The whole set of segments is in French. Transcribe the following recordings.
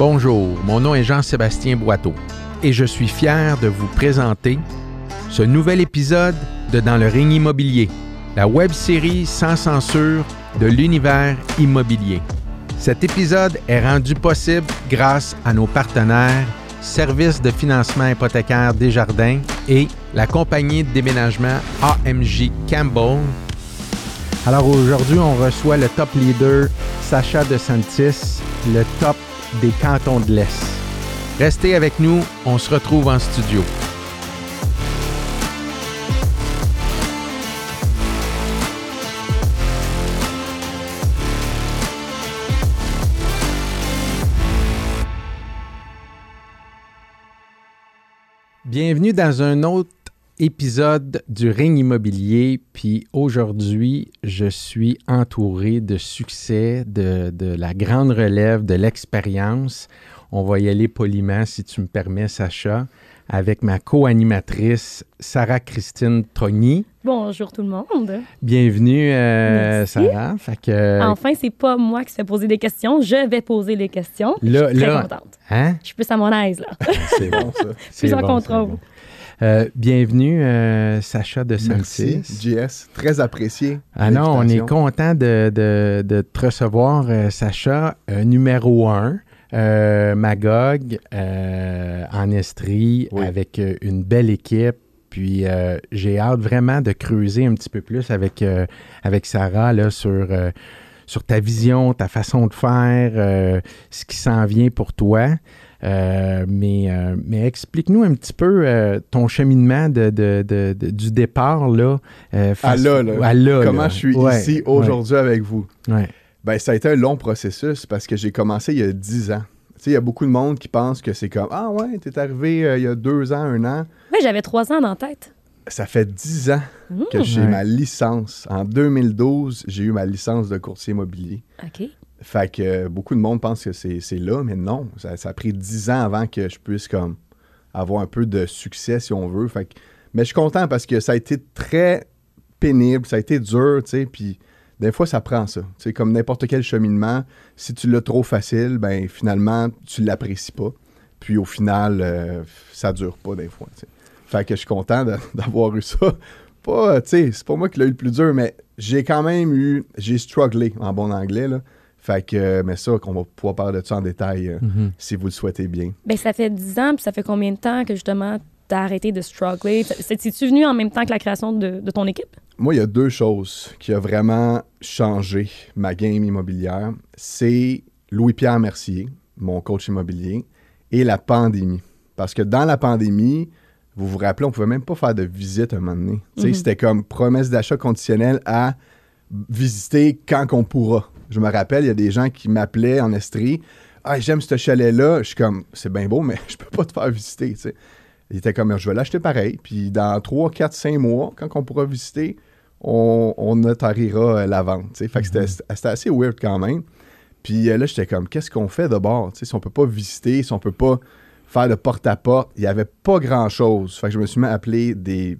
Bonjour, mon nom est Jean-Sébastien Boiteau et je suis fier de vous présenter ce nouvel épisode de Dans le ring immobilier, la web série sans censure de l'univers immobilier. Cet épisode est rendu possible grâce à nos partenaires Service de financement hypothécaire Desjardins et la compagnie de déménagement AMJ Campbell. Alors aujourd'hui, on reçoit le top leader Sacha De Santis, le top des cantons de l'Est. Restez avec nous, on se retrouve en studio. Bienvenue dans un autre épisode du Ring immobilier. Puis aujourd'hui, je suis entouré de succès, de, de la grande relève, de l'expérience. On va y aller poliment, si tu me permets, Sacha, avec ma co-animatrice Sarah-Christine Trogny. Bonjour tout le monde. Bienvenue, euh. Sarah. Fait que, Enfin, c'est pas moi qui vais poser des questions, je vais poser les questions. Là- je suis très là- contente. hein? Je suis plus à mon aise, là. C'est bon, ça. C'est en bon, contrôle. bon. Euh, bienvenue, euh, Sacha de Merci. JS. Très apprécié. Ah non, on est content de, de- de te recevoir, euh, Sacha. Numéro un, Magog en Estrie Oui. avec une belle équipe. Puis j'ai hâte vraiment de creuser un petit peu plus avec, avec Sarah là, sur, sur ta vision, ta façon de faire, ce qui s'en vient pour toi. Euh, mais, euh, mais explique-nous un petit peu euh, ton cheminement de, de- de- de- du départ là, euh, À là, là. à là, Comment là. je suis Ouais, ici aujourd'hui avec vous? ouais. Ben, ça a été un long processus parce que j'ai commencé il y a 10 ans. Tu sais, il y a beaucoup de monde qui pense que c'est comme Ah ouais, t'es arrivé euh, il y a deux ans, un an. Oui, j'avais trois ans dans la tête. Ça fait 10 ans Mmh. que j'ai Ouais. ma licence. En 2012, j'ai eu ma licence de courtier immobilier. OK. Fait que beaucoup de monde pense que c'est là, mais non. Ça, a pris 10 ans avant que je puisse comme avoir un peu de succès, si on veut. Mais je suis content parce que ça a été très pénible, ça a été dur, tu sais, puis des fois, ça prend ça. Tu comme n'importe quel cheminement, si tu l'as trop facile, ben finalement, tu l'apprécies pas. Puis au final, euh, ça dure pas des fois. Fait que je suis content d'avoir eu ça. Pas, tu sais, c'est pas moi qui l'ai eu le plus dur, mais j'ai quand même eu, j'ai strugglé en bon anglais, là. Fait que, euh, mais ça, qu'on va pouvoir parler de ça en détail euh, Mhm. si vous le souhaitez bien. Ben, ça fait dix ans, puis ça fait combien de temps que justement t'as arrêté de struggler? C'est- C'est-tu venu en même temps que la création de, de ton équipe? Moi, il y a deux choses qui ont vraiment changé ma game immobilière. C'est Louis-Pierre Mercier, mon coach immobilier, et la pandémie. Parce que dans la pandémie, vous vous rappelez, on pouvait même pas faire de visite à un moment donné. Mhm. C'était comme promesse d'achat conditionnelle à visiter quand qu'on pourra. Je me rappelle, il y a des gens qui m'appelaient en Estrie. Ah, j'aime ce chalet-là. Je suis comme, c'est bien beau, mais je peux pas te faire visiter. tu sais. Il était comme, je vais l'acheter pareil. Puis dans 3, 4, 5 mois, quand on pourra visiter, on, on euh, la vente. Fait que c'était- c'était assez weird quand même. Puis euh, là, j'étais comme, qu'est-ce qu'on fait de bord? Tu sais, Si on peut pas visiter, si on peut pas faire de porte-à-porte, il y avait pas grand-chose. Fait que je me suis mis à appeler des,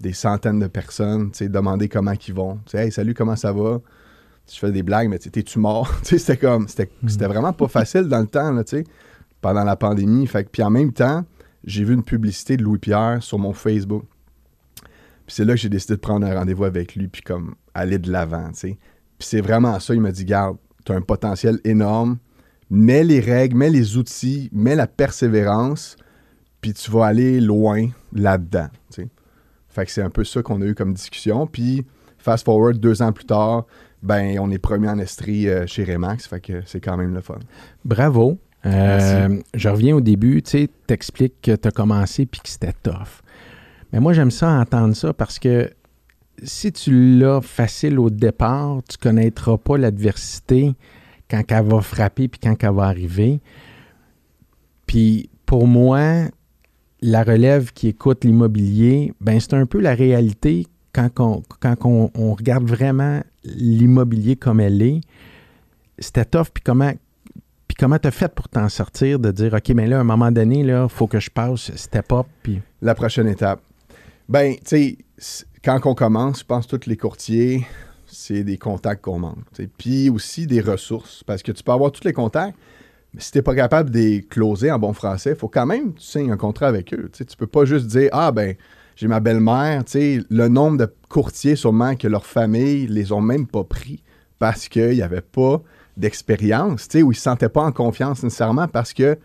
des centaines de personnes, demander comment ils vont. Hey, salut, comment ça va? Je fais des blagues, mais t'es-tu mort? C'était comme, c'était c'était vraiment pas facile dans le temps, là, tu sais, pendant la pandémie. Fait puis en même temps, j'ai vu une publicité de Louis-Pierre sur mon Facebook. Puis c'est là que j'ai décidé de prendre un rendez-vous avec lui, puis comme aller de l'avant, tu sais. Puis c'est vraiment ça, il m'a dit, garde, tu as un potentiel énorme, mets les règles, mets les outils, mets la persévérance, puis tu vas aller loin là-dedans, tu sais. Fait que c'est un peu ça qu'on a eu comme discussion. Puis, fast forward, deux ans plus tard, ben, on est premier en Estrie euh, chez Remax, fait que c'est quand même le fun. Bravo. Euh, je reviens au début, tu sais, t'expliques que tu as commencé puis que c'était tough. Mais moi, j'aime ça entendre ça parce que si tu l'as facile au départ, tu connaîtras pas l'adversité quand elle va frapper puis quand elle va arriver. Puis pour moi, la relève qui écoute l'immobilier, ben c'est un peu la réalité quand, on, quand on, on regarde vraiment l'immobilier comme elle est. C'était tough, puis comment puis comment t'as fait pour t'en sortir, de dire, OK, mais là, à un moment donné, il faut que je passe step up, puis... La prochaine étape. Ben, tu sais, quand on commence, je pense que tous les courtiers, c'est des contacts qu'on manque. tu. Puis aussi des ressources. Parce que tu peux avoir tous les contacts, Mais si t'es pas capable de les closer en bon français, faut quand même que tu signes un contrat avec eux. Tu sais, tu peux pas juste dire Ah ben j'ai ma belle-mère, tu sais, le nombre de courtiers sûrement que leur famille les ont même pas pris parce qu'il n'y avait pas d'expérience, tu sais, où ils se sentaient pas en confiance nécessairement parce que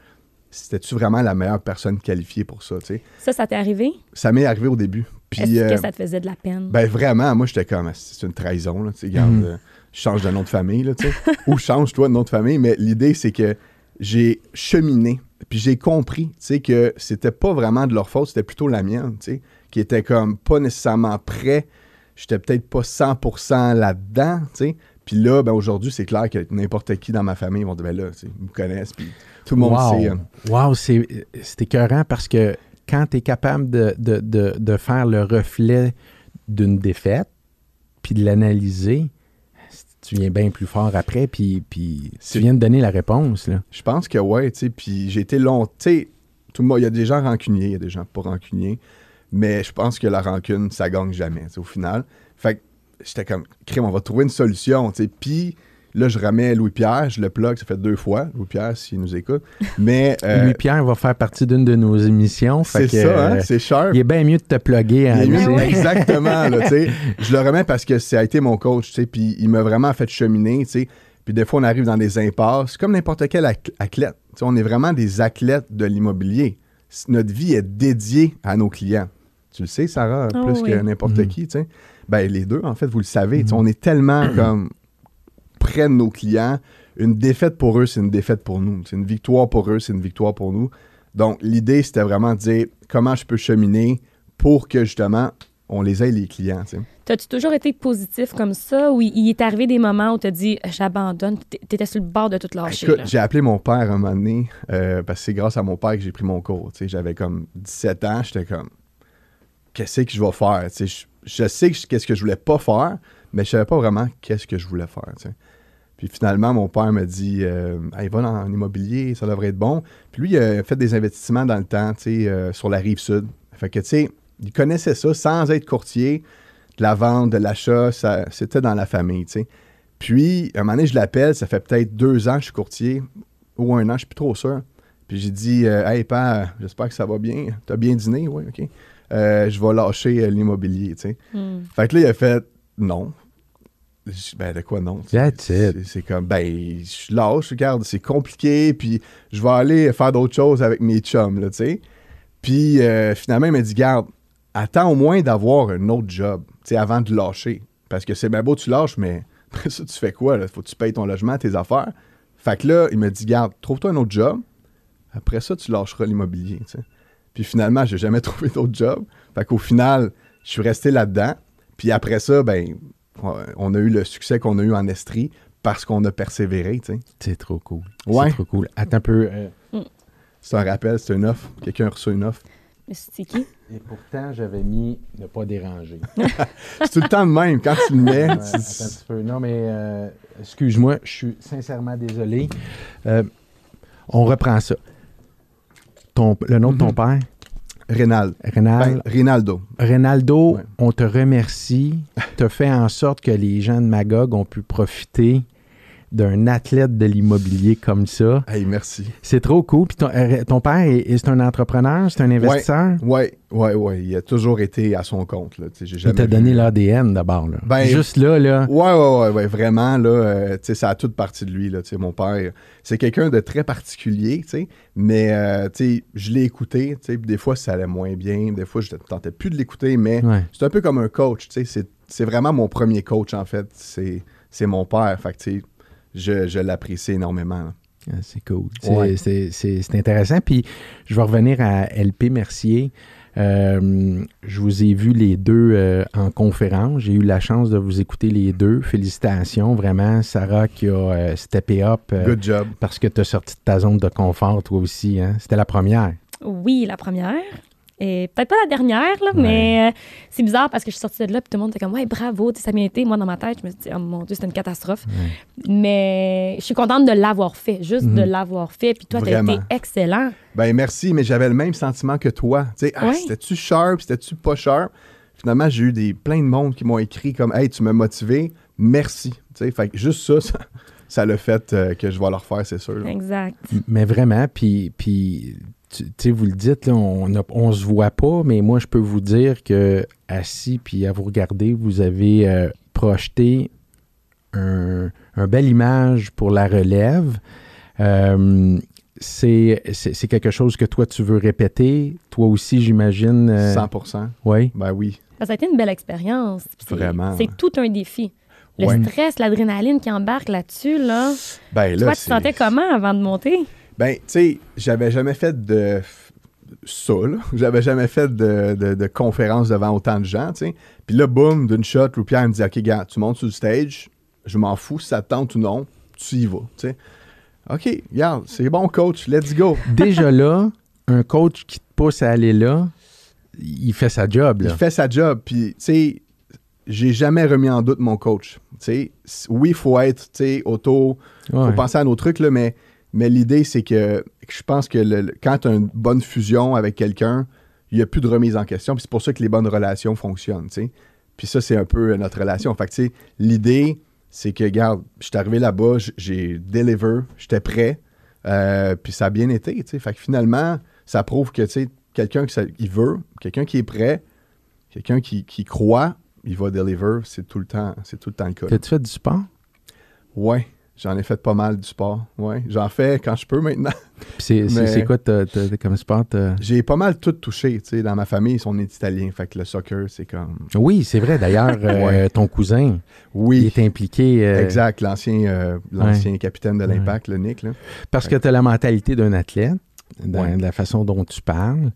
c'était-tu vraiment la meilleure personne qualifiée pour ça, tu sais? Ça, ça t'est arrivé? Ça m'est arrivé au début. Est-ce euh, que ça te faisait de la peine? ben vraiment, moi j'étais comme c'est une trahison là, tu sais, regarde, Mhm. euh, je change de nom de famille là, tu sais, ou change toi de nom de famille, mais l'idée c'est que j'ai cheminé, puis j'ai compris, tu sais que c'était pas vraiment de leur faute, c'était plutôt la mienne, tu sais, qui était comme pas nécessairement prêt, j'étais peut-être pas 100% là-dedans, tu sais. Puis là, ben aujourd'hui, c'est clair que n'importe qui dans ma famille vont dire ben là, tu sais, ils me connaissent, puis tout le monde wow. sait. euh, Wow, c'est écœurant parce que quand tu es capable de, de- de- de faire le reflet d'une défaite, puis de l'analyser, tu viens bien plus fort après, puis, puis tu viens de donner la réponse. Là. Je pense que ouais, tu sais, puis j'ai été long, tu sais, tout le monde, il y a des gens rancuniers, il y a des gens pas rancuniers, mais je pense que la rancune, ça gagne jamais, au final. Fait que j'étais comme, crime, on va trouver une solution, tu sais, puis là, je remets Louis-Pierre, je le plug, ça fait deux fois, Louis-Pierre, s'il nous écoute, mais... euh, Louis-Pierre va faire partie d'une de nos émissions. c'est ça, hein, c'est sharp. il est bien mieux de te plugger. sais. Exactement, là, tu sais. Je le remets parce que ça a été mon coach, tu sais, puis il m'a vraiment fait cheminer, tu sais. Puis des fois, on arrive dans des impasses, comme n'importe quel athlète. Tu sais, on est vraiment des athlètes de l'immobilier. Notre vie est dédiée à nos clients. Tu le sais, Sarah, Ah plus oui. que n'importe Mhm. qui, tu sais. Ben, les deux, en fait, vous le savez. tu Mhm. On est tellement comme près de nos clients. Une défaite pour eux, c'est une défaite pour nous. C'est une victoire pour eux, c'est une victoire pour nous. Donc, l'idée, c'était vraiment de dire comment je peux cheminer pour que, justement, on les aide, les clients. tu. T'as-tu toujours été positif comme ça ou il- est arrivé des moments où t'as dit j'abandonne, t'étais sur le bord de tout lâcher? Écoute, là. j'ai appelé mon père un moment donné, euh, parce que c'est grâce à mon père que j'ai pris mon cours. tu sais. J'avais comme 17 ans, j'étais comme, qu'est-ce que je vais faire? Je, je sais qu'est-ce que je voulais pas faire, mais je savais pas vraiment qu'est-ce que je voulais faire. Puis finalement, mon père me dit, euh, Hey, va dans l'immobilier, ça devrait être bon. Puis lui, il a fait des investissements dans le temps, euh, sur la rive sud. Fait que, tu sais, il connaissait ça sans être courtier, de la vente, de l'achat, c'était dans la famille. Puis, un moment donné, je l'appelle, ça fait peut-être deux ans que je suis courtier, ou un an, je suis plus trop sûr. Puis j'ai dit, euh, Hey, père, j'espère que ça va bien. T'as bien dîné? Oui, OK. Euh, je vais lâcher euh, l'immobilier, tu sais. Hmm. Fait que là, il a fait, non. Je- Ben, de quoi non? C'est comme, ben, je lâche, regarde, c'est compliqué, puis je vais aller faire d'autres choses avec mes chums, là, tu sais. Puis euh, finalement, il m'a dit, garde, attends au moins d'avoir un autre job, tu sais, avant de lâcher. Parce que c'est bien beau, tu lâches, mais après ça, tu fais quoi, là? Faut que tu payes ton logement, tes affaires. Fait que là, il m'a dit, garde, trouve-toi un autre job. Après ça, tu lâcheras l'immobilier, tu sais. Puis finalement, j'ai jamais trouvé d'autre job. Fait qu'au final, je suis resté là-dedans. Puis après ça, ben, on a eu le succès qu'on a eu en Estrie parce qu'on a persévéré, tu sais. C'est trop cool. Ouais. C'est trop cool. Attends un peu. euh, C'est un rappel, c'est une offre. Quelqu'un a reçu une offre. Mais c'est qui? et pourtant, j'avais mis ne pas déranger. C'est tout le temps de même. Quand tu le mets, Ouais, tu- attends un petit peu. Non, mais euh, excuse-moi, je suis sincèrement désolé. Euh, on reprend ça. Ton, le nom de ton Mhm. père, Rénal. Rénal, Ben, Rinaldo. Rinaldo, Ouais. on te remercie. Tu as fait en sorte que les gens de Magog ont pu profiter d'un athlète de l'immobilier comme ça. Hey, merci. C'est trop cool. Puis ton, euh, ton père, est- est- c'est un entrepreneur, c'est un investisseur? Ouais, ouais, ouais. Il a toujours été à son compte, là. Il t'a donné l'ADN d'abord. là. Ben, Juste là, là. Ouais, ouais, ouais, ouais, vraiment, là, euh, ça a toute partie de lui, là, mon père, c'est quelqu'un de très particulier, mais, euh, je l'ai écouté, des fois, ça allait moins bien, des fois, je ne tentais plus de l'écouter, mais Ouais. c'est un peu comme un coach, c'est- c'est vraiment mon premier coach, en fait, c'est c'est mon père, fait que, tu sais, je, je l'apprécie énormément, là. Ah, c'est cool. C'est, Ouais. c'est- c'est- c'est intéressant. Puis je vais revenir à LP Mercier. Euh, je vous ai vu les deux euh, en conférence. J'ai eu la chance de vous écouter les deux. Félicitations, vraiment. Sarah qui a euh, steppé up euh, Good job. parce que tu as sorti de ta zone de confort, toi aussi. Hein? C'était la première. Oui, la première. Et peut-être pas la dernière, là, mais euh, c'est bizarre parce que je suis sortie de là, puis tout le monde était comme, ouais, bravo, tu sais, ça a bien été. Moi, dans ma tête, je me suis dit, oh mon Dieu, c'était une catastrophe. Mais je suis contente de l'avoir fait, juste de Mhm. l'avoir fait. Puis toi, tu as Vraiment. été excellent. Ben, merci, mais j'avais le même sentiment que toi, tu sais, ah, Ouais. c'était-tu sharp, c'était-tu pas sharp? Finalement, j'ai eu des, plein de monde qui m'ont écrit comme, hey, tu m'as motivé, merci, tu sais, fait que juste ça, ça, ça l'a fait euh, que je vais leur faire, c'est sûr. là. Exact. Mais vraiment, puis, puis tu vous le dites, là, on a- on se voit pas, mais moi, je peux vous dire que assis puis à vous regarder, vous avez euh, projeté un, un belle image pour la relève. Euh, c'est c'est- c'est quelque chose que toi, tu veux répéter. Toi aussi, j'imagine. euh, 100% oui. Ben oui. Ça a été une belle expérience. C'est- Vraiment, C'est tout un défi. Le Ouais. stress, l'adrénaline qui embarque là-dessus, là. Ben là, Toi, tu te sentais comment avant de monter? Ben, tu sais, j'avais jamais fait de ça, là. J'avais jamais fait de, de, de conférence devant autant de gens, tu sais. Puis là, boum, d'une shot, Loupière me dit OK, gars, tu montes sur le stage, je m'en fous si ça te tente ou non, tu y vas, tu sais. OK, regarde, c'est bon, coach, let's go. Déjà là, un coach qui te pousse à aller là, il fait sa job. Il Là. fait sa job, puis, tu sais, j'ai jamais remis en doute mon coach. Tu sais, oui, il faut être, tu sais, auto, Ouais. faut penser à nos trucs, là, mais, mais l'idée, c'est que je pense que le- quand tu as une bonne fusion avec quelqu'un, il n'y a plus de remise en question. Puis c'est pour ça que les bonnes relations fonctionnent. Puis ça, c'est un peu euh, notre relation. Fait que, l'idée, c'est que, regarde, je suis arrivé là-bas, j'ai deliver, j'étais prêt, euh, puis ça a bien été. tu sais. Fait que finalement, ça prouve que, tu sais, quelqu'un qui veut, quelqu'un qui est prêt, quelqu'un qui, qui croit, il va deliver. C'est tout le temps, c'est tout le temps le cas. T'as-tu fait du sport? Ouais, j'en ai fait pas mal du sport. Ouais, j'en fais quand je peux maintenant. C'est, quoi t'as- comme sport? J'ai pas mal tout touché, dans ma famille, on est italien, fait que le soccer, c'est comme... Oui, c'est vrai. D'ailleurs, euh, ton cousin, il Oui, est impliqué. euh, exact, l'ancien euh, l'ancien capitaine de l'Impact, le Nick, là. Parce que tu as la mentalité d'un athlète, dans de la façon dont tu parles.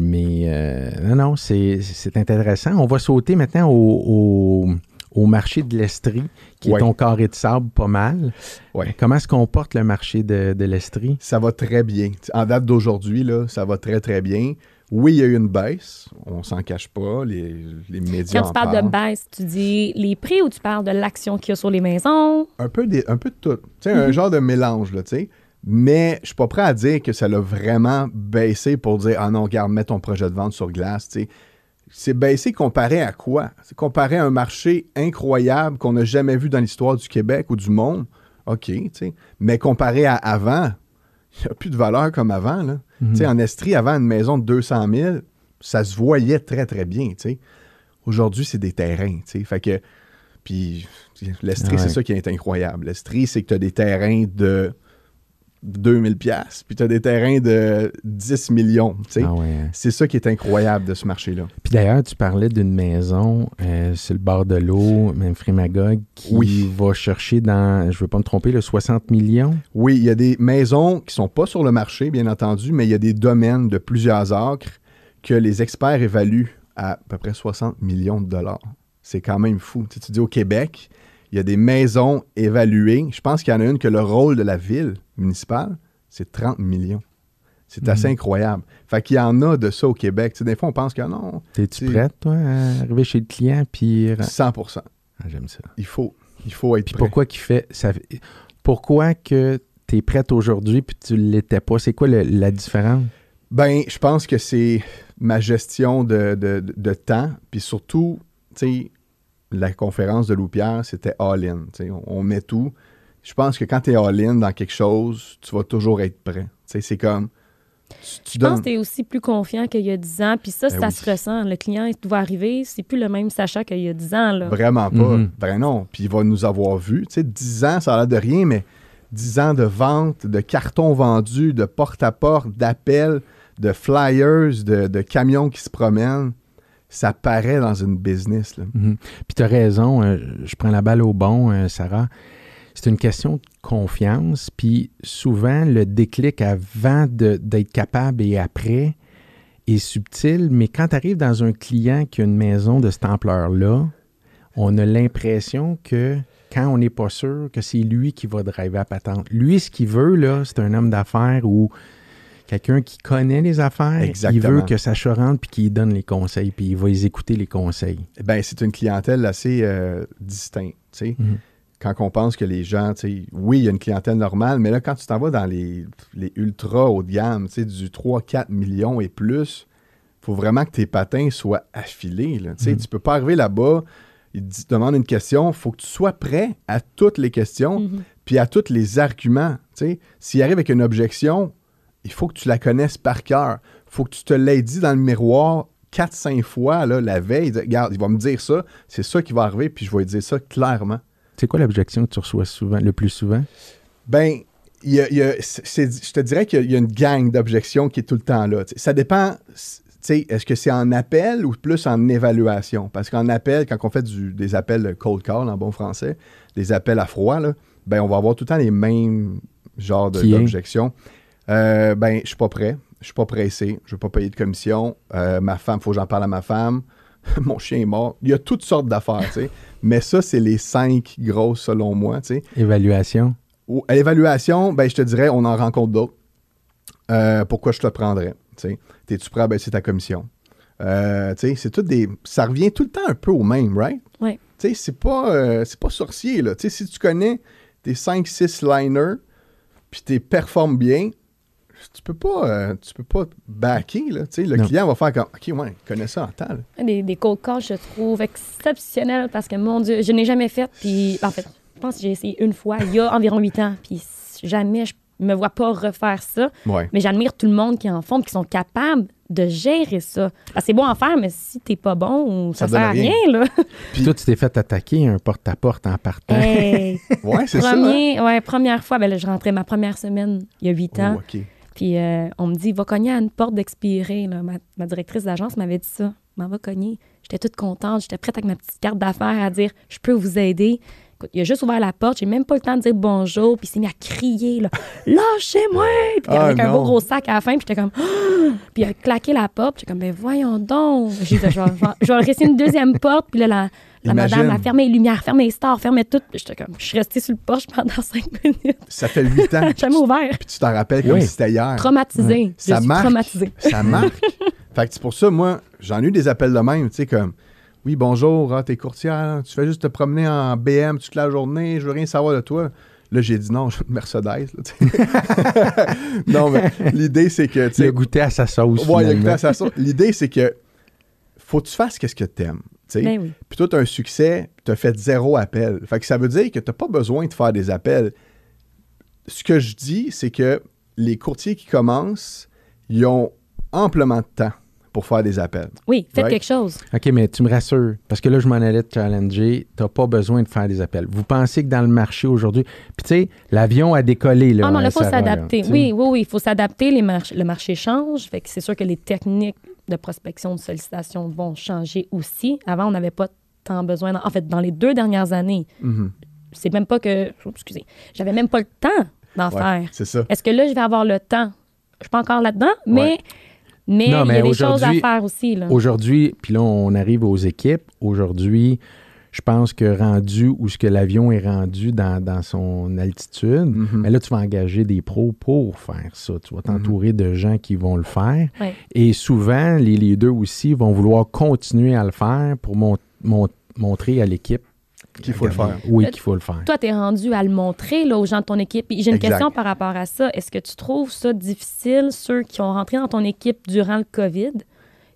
Mais non, non, c'est, c'est intéressant. On va sauter maintenant au, au- au marché de l'Estrie, qui Ouais. est ton carré de sable pas mal. Ouais. Comment se comporte le marché de, de l'Estrie? Ça va très bien. En date d'aujourd'hui, là, ça va très, très bien. Oui, il y a eu une baisse, on s'en cache pas, les, les médias Quand en tu parles de baisse, tu dis les prix ou tu parles de l'action qu'il y a sur les maisons? un peu, des, un peu de tout. Tu sais, un genre de mélange, là, tu sais. Mais je suis pas prêt à dire que ça l'a vraiment baissé pour dire Ah non, regarde, mets ton projet de vente sur glace, tu sais. C'est baissé comparé à quoi? C'est comparé à un marché incroyable qu'on n'a jamais vu dans l'histoire du Québec ou du monde. OK, tu sais. Mais comparé à avant, il n'y a plus de valeur comme avant, là. Sais, en Estrie, avant une maison de 200 000, ça se voyait très, très bien. Aujourd'hui, c'est des terrains. Fait que, puis l'Estrie, Ouais. c'est ça qui est incroyable. L'Estrie, c'est que tu as des terrains de 2000 pièces puis tu as des terrains de 10 millions. Ah ouais, hein. C'est ça qui est incroyable de ce marché-là. Puis d'ailleurs, tu parlais d'une maison euh, sur le bord de l'eau, même Frémagogue, qui Oui. va chercher dans, je ne veux pas me tromper, le 60 millions? Oui, il y a des maisons qui sont pas sur le marché, bien entendu, mais il y a des domaines de plusieurs acres que les experts évaluent à à peu près 60 millions de dollars. C'est quand même fou. Tu, sais, tu dis au Québec, il y a des maisons évaluées. Je pense qu'il y en a une que le rôle de la ville municipale, c'est 30 millions. C'est assez incroyable. Fait qu'il y en a de ça au Québec. Des fois, on pense que non, T'es-tu prête, toi, à arriver chez le client? Puis, ah, 100 j'aime ça. Il faut, il faut être Puis prêt. pourquoi qu'il fait ça Pourquoi que tu es prête aujourd'hui puis tu l'étais pas? C'est quoi le- la différence? Ben, je pense que c'est ma gestion de, de- de- de temps, puis surtout, tu sais, la conférence de Loupière, c'était all-in. On, on met tout. Je pense que quand tu es all-in dans quelque chose, tu vas toujours être prêt. Tu sais, C'est comme. Tu, tu Je pense que tu es aussi plus confiant qu'il y a 10 ans. Puis ça, Ben ça oui. se ressent. Le client il va arriver, c'est plus le même Sacha qu'il y a 10 ans. Là. Vraiment pas. Mhm. Ben non. Puis il va nous avoir vus. Tu sais, 10 ans, ça a l'air de rien, mais 10 ans de vente, de cartons vendus, de porte-à-porte, d'appels, de flyers, de, de camions qui se promènent, ça paraît dans une business. Mhm. Puis tu as raison, euh, je prends la balle au bon, euh, Sarah. C'est une question de confiance. Puis souvent, le déclic avant d'être capable et après est subtil. Mais quand tu arrives dans un client qui a une maison de cette ampleur-là, on a l'impression que quand on n'est pas sûr que c'est lui qui va driver à patente. Lui, ce qu'il veut, là, c'est un homme d'affaires ou quelqu'un qui connaît les affaires. Exactement. Il veut que ça rentre puis qu'il donne les conseils, puis il va les écouter les conseils. Eh Ben, c'est une clientèle assez euh, distincte. tu sais. Mhm. Quand on pense que les gens, tu sais, oui, il y a une clientèle normale, mais là, quand tu t'en vas dans les, les ultra haut de gamme, tu sais, du 3-4 millions et plus, faut vraiment que tes patins soient affilés. Là, tu sais. Mhm. Tu peux pas arriver là-bas, il te demande une question, il faut que tu sois prêt à toutes les questions, Mhm. puis à tous les arguments. tu sais. S'il arrive avec une objection, il faut que tu la connaisses par cœur. Il faut que tu te l'aies dit dans le miroir 4-5 fois là, la veille. Regarde, il va me dire ça, c'est ça qui va arriver, puis je vais lui dire ça clairement. C'est quoi l'objection que tu reçois souvent, le plus souvent? Ben, il y a- il y a- c'est- c'est- je te dirais qu'il y a- il y a une gang d'objections qui est tout le temps là. Ça dépend, est-ce que c'est en appel ou plus en évaluation? Parce qu'en appel, quand on fait du- des appels cold call en bon français, des appels à froid, là, ben, on va avoir tout le temps les mêmes genres d'objections. Euh, ben, je suis pas prêt. Je suis pas pressé. Je veux pas payer de commission. Euh, ma femme, faut que j'en parle à ma femme. Mon chien est mort. Il y a toutes sortes d'affaires, tu sais. Mais ça, c'est les cinq grosses selon moi, tu sais. Évaluation. Ou- À l'évaluation, ben, je te dirais, on en rencontre d'autres. Euh, pourquoi je te le prendrais? tu sais? T'es-tu prêt à baisser ta commission? Euh, tu sais, c'est tout des. Ça revient tout le temps un peu au même, right? Ouais. Tu sais, c'est pas, euh, c'est pas sorcier, là. Tu sais, si tu connais tes 5-6 liners, puis tu performes bien, tu peux pas, euh, tu peux pas backer, là. Tu sais, le Non. client va faire comme, OK, ouais, il connaît ça en temps, là. Des, des cold calls, je trouve exceptionnels parce que, mon Dieu, je n'ai jamais fait. Puis, en fait, je pense que j'ai essayé une fois, il y a environ huit ans. Puis, jamais je me vois pas refaire ça. Ouais. Mais j'admire tout le monde qui en font, qui sont capables de gérer ça. C'est bon à faire, mais si t'es pas bon, ça, Ça sert à rien. rien, là. Puis toi, tu t'es fait attaquer un porte-à-porte en partant. Hey, Ouais, c'est ça. hein? ouais, première fois, ben là, je rentrais ma première semaine, il y a huit ans. Oh, OK. Puis euh, on me dit, va cogner à une porte d'expirer. Ma, ma directrice d'agence m'avait dit ça. M'en va cogner. J'étais toute contente. J'étais prête avec ma petite carte d'affaires à dire, je peux vous aider. Écoute, il a juste ouvert la porte. J'ai même pas le temps de dire bonjour. Puis il s'est mis à crier, là, lâchez-moi! Puis Ah, avec un beau gros sac à la fin. Puis j'étais comme, Ah! puis il a claqué la porte. Puis j'étais comme, ben voyons donc. J'ai dit, je vais, je vais- je vais réussir une deuxième porte. Puis là, la, la Imagine. madame a fermé les lumières, fermé les stars, fermé tout. Puis j'étais comme, je suis restée sur le porche pendant cinq minutes. Ça fait 8 ans. Jamais ouvert. Puis tu t'en rappelles comme Oui. si c'était hier. Traumatisée. Je Ça suis marque. traumatisée. Ça marque. fait que c'est pour ça, moi, j'en ai eu des appels de même, tu sais, comme Oui, bonjour, ah, t'es courtière, tu fais juste te promener en BM toute la journée, je veux rien savoir de toi. Là, j'ai dit non, j'ai une Mercedes. là, non, mais l'idée, c'est que. sais, as goûté à sa sauce. ouais, il a goûté à sa sauce. L'idée, c'est que faut que tu fasses qu'est-ce que t'aimes. tu sais. Ben oui. Puis toi, tu as un succès, tu as fait zéro appel. Fait que ça veut dire que tu n'as pas besoin de faire des appels. Ce que je dis, c'est que les courtiers qui commencent, ils ont amplement de temps pour faire des appels. Oui, faites Right? quelque chose. OK, mais tu me rassures, parce que là, je m'en allais te challenger. Tu n'as pas besoin de faire des appels. Vous pensez que dans le marché aujourd'hui. Puis, tu sais, l'avion a décollé. Là, Ah non, là, il faut s'adapter. Oui, oui, oui, il faut s'adapter. March- le marché change. Fait que c'est sûr que les techniques de prospection, de sollicitation vont changer aussi. Avant, on n'avait pas tant besoin. En fait, dans les deux dernières années, Mhm. c'est même pas que. oh, excusez. J'avais même pas le temps d'en Ouais, faire. c'est ça. Est-ce que là, je vais avoir le temps? Je suis pas encore là-dedans, mais, Ouais. mais Non, il y a des choses à faire aussi. Aujourd'hui, puis là, on arrive aux équipes. Aujourd'hui, je pense que rendu où ce que l'avion est rendu dans, dans son altitude, Mhm. mais là, tu vas engager des pros pour faire ça. Tu vas t'entourer de gens qui vont le faire. Ouais. Et souvent, les leaders aussi vont vouloir continuer à le faire pour mon- mon- montrer à l'équipe Qu'il faut le faire. Oui, qu'il faut le faire. Toi, tu es rendu à le montrer là, aux gens de ton équipe. J'ai une Exact. question par rapport à ça. Est-ce que tu trouves ça difficile, ceux qui ont rentré dans ton équipe durant le COVID,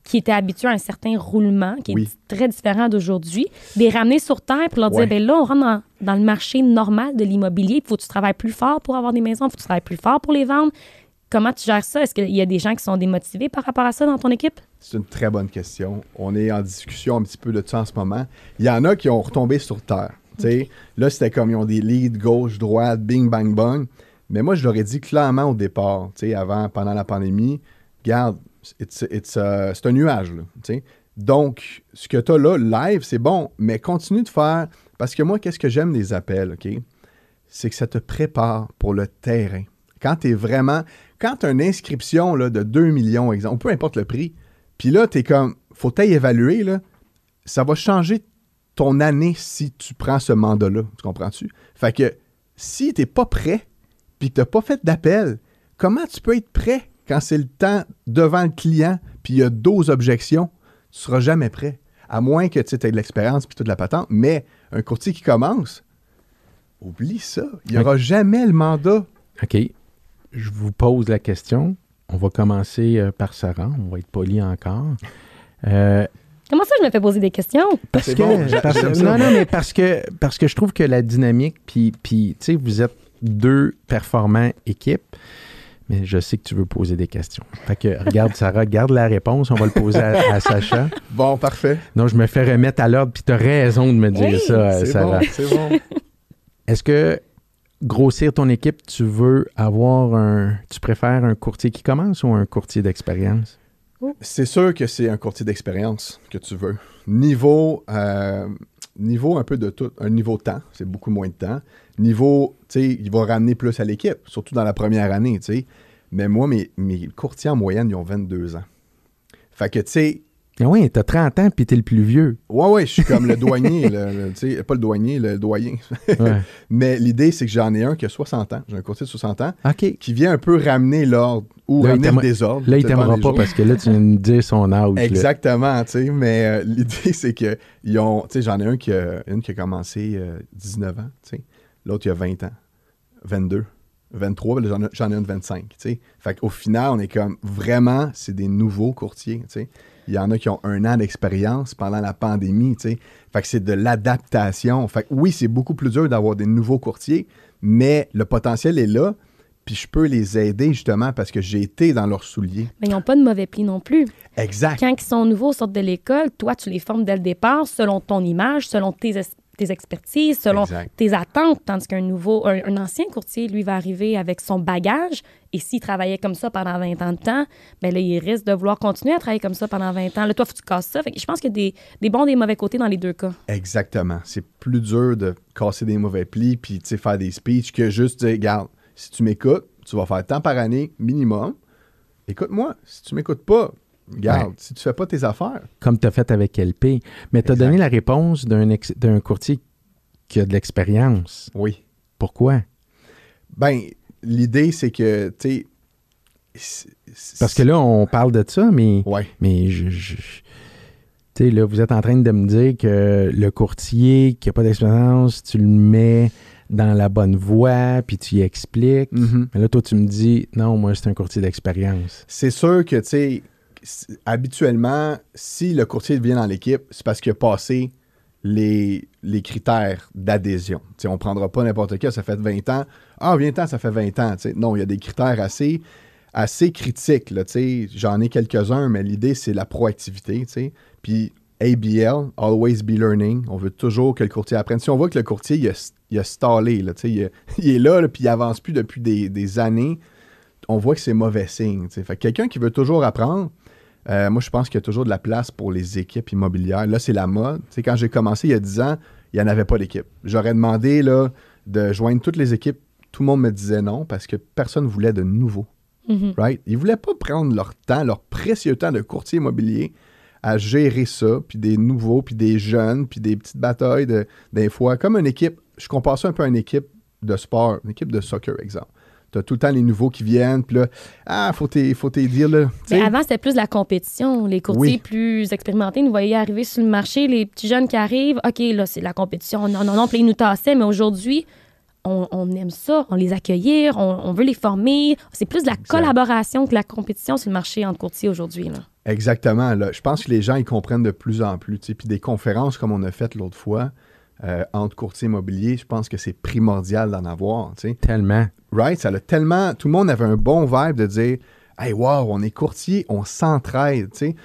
qui étaient habitués à un certain roulement, qui Oui. est très différent d'aujourd'hui, les ramener sur Terre pour leur Ouais. dire, ben là, on rentre dans, dans le marché normal de l'immobilier. Il faut que tu travailles plus fort pour avoir des maisons, il faut que tu travailles plus fort pour les vendre. Comment tu gères ça? Est-ce qu'il y a des gens qui sont démotivés par rapport à ça dans ton équipe? C'est une très bonne question. On est en discussion un petit peu de ça en ce moment. Il y en a qui ont retombé sur terre. tu sais. Là, c'était comme ils ont des leads gauche, droite, bing, bang, bang. Mais moi, je leur ai dit clairement au départ, tu sais, avant, pendant la pandémie, regarde, it's- it's, uh, c'est un nuage. Là. Donc, ce que tu as là, live, c'est bon, mais continue de faire. Parce que moi, qu'est-ce que j'aime des appels, OK? C'est que ça te prépare pour le terrain. Quand tu es vraiment. Quand tu as une inscription de 2 millions, exemple, peu importe le prix, puis là, tu es comme. Faut t'y évaluer, là. Ça va changer ton année si tu prends ce mandat-là. Tu comprends-tu? Fait que si tu pas prêt, puis que tu n'as pas fait d'appel, comment tu peux être prêt quand c'est le temps devant le client, puis il y a 12 objections? Tu seras jamais prêt. À moins que tu aies de l'expérience puis toute la patente. Mais un courtier qui commence, oublie ça. Il n'y aura jamais le mandat. OK. Je vous pose la question. On va commencer euh, par Sarah. On va être poli encore. Euh, Comment ça, je me fais poser des questions? Parce que, bon, parce- non, non, mais parce que, parce que je trouve que la dynamique, puis, puis tu sais, vous êtes deux performants équipes, mais je sais que tu veux poser des questions. Fait que, regarde, Sarah, garde la réponse, on va le poser à, à Sacha. Bon, parfait. Non, je me fais remettre à l'ordre, puis tu as raison de me dire Hey, ça, C'est Sarah. bon, c'est bon. Est-ce que grossir ton équipe, tu veux avoir un. Tu préfères un courtier qui commence ou un courtier d'expérience? C'est sûr que c'est un courtier d'expérience que tu veux. Niveau, euh, niveau un peu de tout, un niveau temps, c'est beaucoup moins de temps. Niveau, tu sais, il va ramener plus à l'équipe, surtout dans la première année, tu sais. Mais moi, mes, mes courtiers en moyenne, ils ont 22 ans. Fait que, tu sais, Ah oui, t'as 30 ans, puis t'es le plus vieux. ouais, ouais, je suis comme le douanier, le- pas le douanier, le doyen. Ouais. Mais l'idée, c'est que j'en ai un qui a 60 ans. J'ai un courtier de 60 ans OK. qui vient un peu ramener l'ordre ou Là, ramener le désordre. Là, il t'aimera pas jours. parce que là, tu viens de me dire son âge. Exactement, tu sais, mais euh, l'idée, c'est que ils ont, tu sais, j'en ai un qui a, une qui a commencé euh, 19 ans, tu sais, l'autre, il a 20 ans, 22, 23, puis là, j'en ai- ai un de 25, tu sais. Fait qu'au final, on est comme, vraiment, c'est des nouveaux courtiers, tu sais. Il y en a qui ont un an d'expérience pendant la pandémie, tu sais. Fait que c'est de l'adaptation. Fait que oui, c'est beaucoup plus dur d'avoir des nouveaux courtiers, mais le potentiel est là, puis je peux les aider, justement, parce que j'ai été dans leurs souliers. Mais ils n'ont pas de mauvais plis non plus. Exact. Quand ils sont nouveaux, sortent de l'école, toi, tu les formes dès le départ selon ton image, selon tes, es- tes expertises, selon Exact. tes attentes. Tandis qu'un nouveau, un, un ancien courtier, lui, va arriver avec son bagage. Et s'il travaillait comme ça pendant 20 ans de temps, ben là, il risque de vouloir continuer à travailler comme ça pendant 20 ans. Là, toi, faut que tu casses ça. Fait que je pense qu'il y a des, des bons et des mauvais côtés dans les deux cas. Exactement. C'est plus dur de casser des mauvais plis puis tu sais, faire des speeches que juste dire, regarde, si tu m'écoutes, tu vas faire tant par année minimum. Écoute-moi. Si tu m'écoutes pas, regarde, Ouais. si tu fais pas tes affaires. Comme tu as fait avec LP. Mais tu as donné la réponse d'un ex- d'un courtier qui a de l'expérience. Oui. Pourquoi? Ben, l'idée, c'est que, tu sais. Parce que là, on parle de ça, mais, Ouais. mais je. tu sais, là, vous êtes en train de me dire que le courtier qui n'a pas d'expérience, tu le mets dans la bonne voie, puis tu y expliques. Mhm. Mais là, toi, tu me dis, non, moi, c'est un courtier d'expérience. C'est sûr que, tu sais, habituellement, si le courtier vient dans l'équipe, c'est parce qu'il a passé les, les critères d'adhésion. On ne prendra pas n'importe quel, ça fait 20 ans. Ah, 20 ans, ça fait 20 ans. Non, il y a des critères assez, assez critiques. J'en ai quelques-uns, mais l'idée, c'est la proactivité. Puis ABL, Always Be Learning, on veut toujours que le courtier apprenne. Si on voit que le courtier, il a, il stallé, là, il, il est là, puis il avance plus depuis des, des années, on voit que c'est mauvais signe. Fait que quelqu'un qui veut toujours apprendre, euh, moi, je pense qu'il y a toujours de la place pour les équipes immobilières. Là, c'est la mode. Tu sais, quand j'ai commencé il y a 10 ans, il n'y en avait pas d'équipe. J'aurais demandé là, de joindre toutes les équipes. Tout le monde me disait non parce que personne ne voulait de nouveau. Mhm. Right? Ils ne voulaient pas prendre leur temps, leur précieux temps de courtier immobilier à gérer ça, puis des nouveaux, puis des jeunes, puis des petites batailles de, des fois. Comme une équipe, je compare ça un peu à une équipe de sport, une équipe de soccer, exemple. As tout le temps les nouveaux qui viennent, puis là, ah, faut faut dire, là. Mais avant, c'était plus de la compétition. Les courtiers Oui. plus expérimentés nous voyaient arriver sur le marché, les petits jeunes qui arrivent. OK, là, c'est la compétition. Non, non, non. Puis ils nous tassaient. Mais aujourd'hui, on, on aime ça. On les accueillir. On, on veut les former. C'est plus de la collaboration que la compétition sur le marché entre courtiers aujourd'hui. là. Exactement. Là. Je pense que les gens, ils comprennent de plus en plus. Puis des conférences comme on a fait l'autre fois euh, entre courtiers immobiliers, je pense que c'est primordial d'en avoir. tu sais. Tellement. Right? Ça l'a tellement. Tout le monde avait un bon vibe de dire Hey, wow, on est courtier, on s'entraide. tu sais.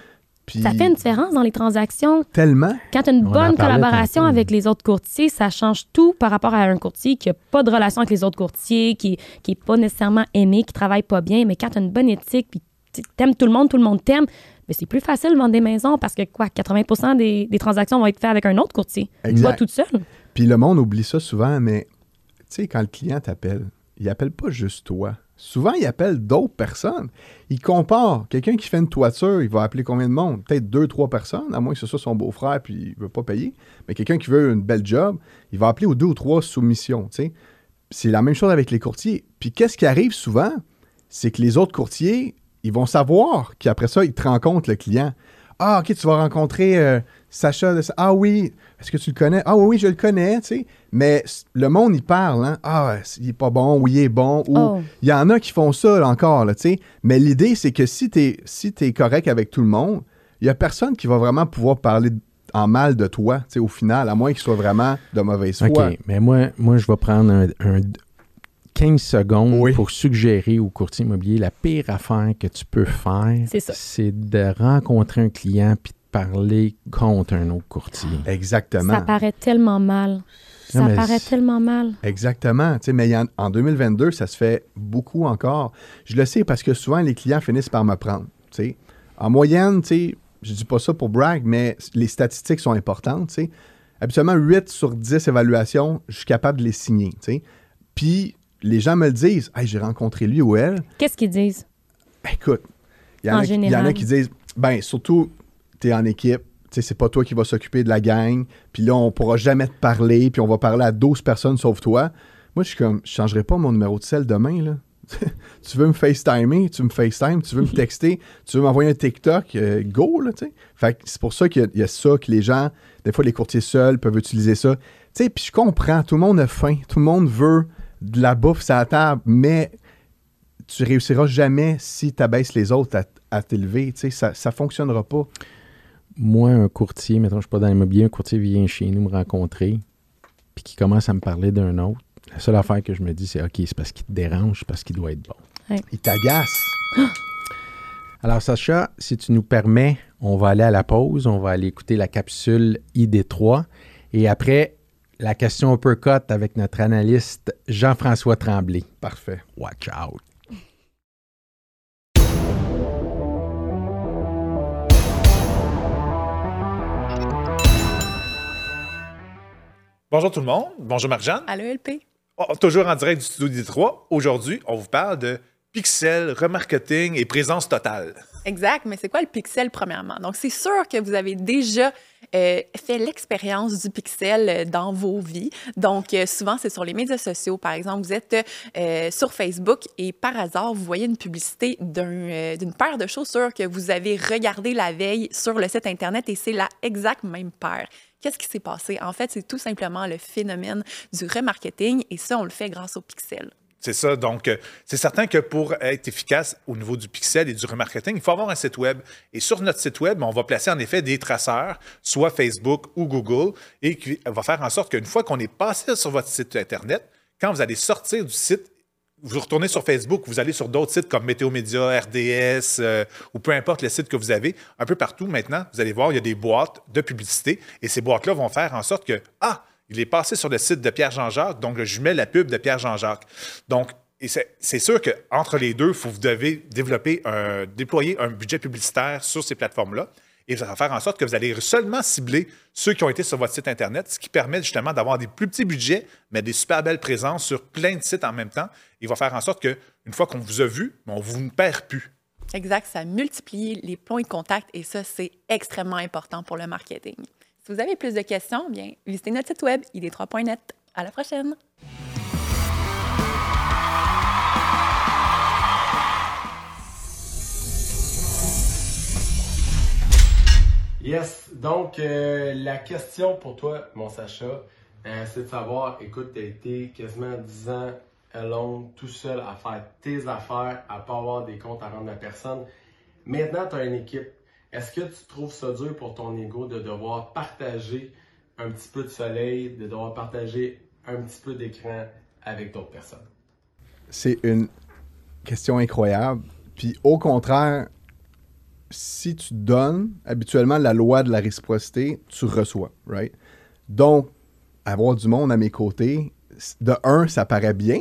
Puis Ça fait une différence dans les transactions. tellement. Quand tu as une On bonne collaboration avec les autres courtiers, ça change tout par rapport à un courtier qui n'a pas de relation avec les autres courtiers, qui n'est pas nécessairement aimé, qui travaille pas bien. Mais quand tu as une bonne éthique, puis tu aimes tout le monde, tout le monde t'aime, mais c'est plus facile de vendre des maisons parce que quoi, 80 des, des transactions vont être faites avec un autre courtier, pas Exact. toute seule. Puis le monde oublie ça souvent, mais tu sais, quand le client t'appelle, il appelle pas juste toi. Souvent, il appelle d'autres personnes. Il compare. Quelqu'un qui fait une toiture, il va appeler combien de monde? Peut-être deux, trois personnes, à moins que ce soit son beau-frère puis il veut pas payer. Mais quelqu'un qui veut une belle job, il va appeler aux deux ou trois soumissions. C'est la même chose avec les courtiers. Puis qu'est-ce qui arrive souvent? C'est que les autres courtiers, ils vont savoir qu'après ça, ils te rencontrent le client. Ah, OK, tu vas rencontrer euh, Sacha. de- Ah oui, est-ce que tu le connais? Ah oui, oui, je le connais, tu sais. Mais le monde, il parle, hein. Ah, il est pas bon, ou il est bon, ou Oh. il y en a qui font ça là, encore, là, tu sais. Mais l'idée, c'est que si tu es, si t'es correct avec tout le monde, il n'y a personne qui va vraiment pouvoir parler en mal de toi, tu sais, au final, à moins qu'il soit vraiment de mauvaise foi. OK, mais moi, moi je vais prendre un, un 15 secondes Oui. pour suggérer au courtier immobilier la pire affaire que tu peux faire, C'est de rencontrer un client puis de parler contre un autre courtier. Exactement. Ça paraît tellement mal. Ça Non, paraît tellement mal. Exactement. Tu sais, mais en, en 2022, ça se fait beaucoup encore. Je le sais parce que souvent, les clients finissent par me prendre. tu sais. En moyenne, tu sais, je dis pas ça pour brag, mais les statistiques sont importantes. tu sais. Habituellement, 8 sur 10 évaluations, je suis capable de les signer. tu sais. Puis, les gens me le disent. Hey, j'ai rencontré lui ou elle. Qu'est-ce qu'ils disent? Écoute, il y en, En a, qui- il y en a général. qui disent, ben surtout, tu es en équipe, c'est pas toi qui vas s'occuper de la gang, puis là, on pourra jamais te parler, puis on va parler à 12 personnes sauf toi. Moi, je suis comme, je changerai pas mon numéro de sel demain, là. tu veux me FaceTimer, tu me FaceTime, tu veux me texter, tu veux m'envoyer un TikTok, euh, go, là, tu sais. Fait que c'est pour ça qu'il y y, a ça que les gens, des fois, les courtiers seuls peuvent utiliser ça. Tu sais, puis je comprends, tout le monde a faim, tout le monde veut de la bouffe sur la table, mais tu réussiras jamais si tu abaisses les autres à, à t'élever. Tu sais, ça ne fonctionnera pas. Moi, un courtier, mettons, je ne suis pas dans l'immobilier, un courtier vient chez nous me rencontrer, puis qui commence à me parler d'un autre. La seule affaire que je me dis, c'est OK, c'est parce qu'il te dérange, c'est parce qu'il doit être bon. Il t'agace. Alors, Sacha, si tu nous permets, on va aller à la pause, on va aller écouter la capsule ID3, et après, la question uppercut avec notre analyste Jean-François Tremblay. Parfait. Watch out. Bonjour tout le monde. Bonjour Marjane. Allô, LP? Oh, toujours en direct du studio D3. Aujourd'hui, on vous parle de pixel, remarketing et présence totale. Exact, mais c'est quoi le pixel premièrement? Donc, c'est sûr que vous avez déjà euh, fait l'expérience du pixel euh, dans vos vies. Donc, euh, souvent, c'est sur les médias sociaux. Par exemple, vous êtes sur Facebook et par hasard, vous voyez une publicité d'un, d'une paire de chaussures que vous avez regardé la veille sur le site Internet et c'est la exacte même paire. Qu'est-ce qui s'est passé? En fait, c'est tout simplement le phénomène du remarketing et ça, on le fait grâce au pixel. C'est ça. Donc, euh, c'est certain que pour être efficace au niveau du pixel et du remarketing, il faut avoir un site web. Et sur notre site web, on va placer en effet des traceurs, soit Facebook ou Google, et qui va faire en sorte qu'une fois qu'on est passé sur votre site Internet, quand vous allez sortir du site, vous retournez sur Facebook, vous allez sur d'autres sites comme Météo Média, RDS, euh, ou peu importe le site que vous avez, un peu partout maintenant, vous allez voir, il y a des boîtes de publicité, et ces boîtes-là vont faire en sorte que, ah, il est passé sur le site de Pierre Jean-Jacques, donc je mets la pub de Pierre Jean-Jacques. Donc, c'est sûr qu'entre les deux, vous devez développer, déployer un budget publicitaire sur ces plateformes-là. Et ça va faire en sorte que vous allez seulement cibler ceux qui ont été sur votre site Internet, ce qui permet justement d'avoir des plus petits budgets, mais des super belles présences sur plein de sites en même temps. Il va faire en sorte qu'une fois qu'on vous a vu, on vous ne perd plus. Exact, ça multiplie les points de contact et ça, c'est extrêmement important pour le marketing. Vous avez plus de questions, bien, visitez notre site web id3.net. À la prochaine! Yes, donc euh, la question pour toi, mon Sacha, euh, c'est de savoir, écoute, tu as été quasiment 10 ans alone, tout seul à faire tes affaires, à pas avoir des comptes à rendre à personne. Maintenant, tu as une équipe. Est-ce que tu trouves ça dur pour ton ego de devoir partager un petit peu de soleil, de devoir partager un petit peu d'écran avec d'autres personnes? C'est une question incroyable. Puis au contraire, si tu donnes, habituellement, la loi de la réciprocité, tu reçois, right? Donc, avoir du monde à mes côtés, de un, ça paraît bien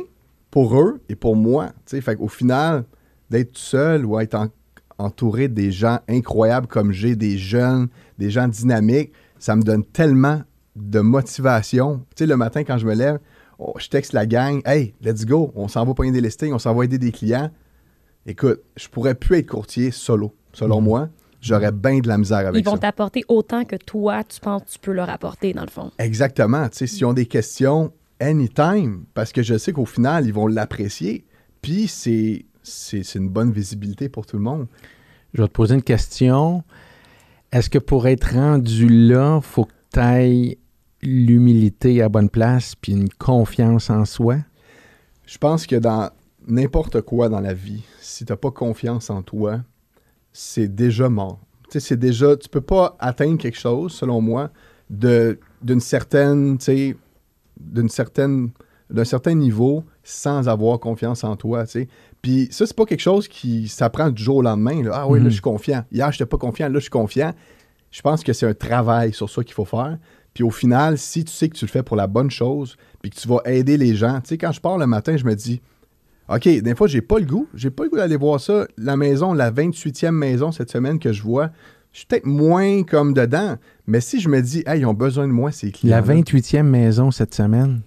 pour eux et pour moi. Fait qu'au final, d'être seul ou être en- entouré des gens incroyables comme j'ai, des jeunes, des gens dynamiques, ça me donne tellement de motivation. Tu sais, le matin, quand je me lève, oh, je texte la gang, hey, let's go, on s'en va pogner des listings, on s'en va aider des clients. Écoute, je pourrais plus être courtier solo, selon moi. J'aurais bien de la misère avec Ils vont ça. t'apporter autant que toi, tu penses que tu peux leur apporter, dans le fond. Exactement. Tu sais, s'ils ont des questions, anytime, parce que je sais qu'au final, ils vont l'apprécier. Puis c'est, c'est, une bonne visibilité pour tout le monde. Je vais te poser une question. Est-ce que pour être rendu là, il faut que tu ailles l'humilité à bonne place puis une confiance en soi? Je pense que dans n'importe quoi dans la vie, si tu n'as pas confiance en toi, c'est déjà mort. Tu c'est déjà, tu peux pas atteindre quelque chose, selon moi, de, d'une certaine, tu d'une certaine, d'un certain niveau sans avoir confiance en toi, tu. Puis ça, c'est pas quelque chose qui s'apprend du jour au lendemain. là. Ah oui, là, Mhm. je suis confiant. Hier, j'étais pas confiant, là, je suis confiant. Je pense que c'est un travail sur ça qu'il faut faire. Puis au final, si tu sais que tu le fais pour la bonne chose, puis que tu vas aider les gens, tu sais, quand je pars le matin, je me dis, OK, des fois, j'ai pas le goût. J'ai pas le goût d'aller voir ça. La maison, la 28e maison cette semaine que je vois, je suis peut-être moins comme dedans. Mais si je me dis, hey, ils ont besoin de moi, ces clients. La 28e maison cette semaine.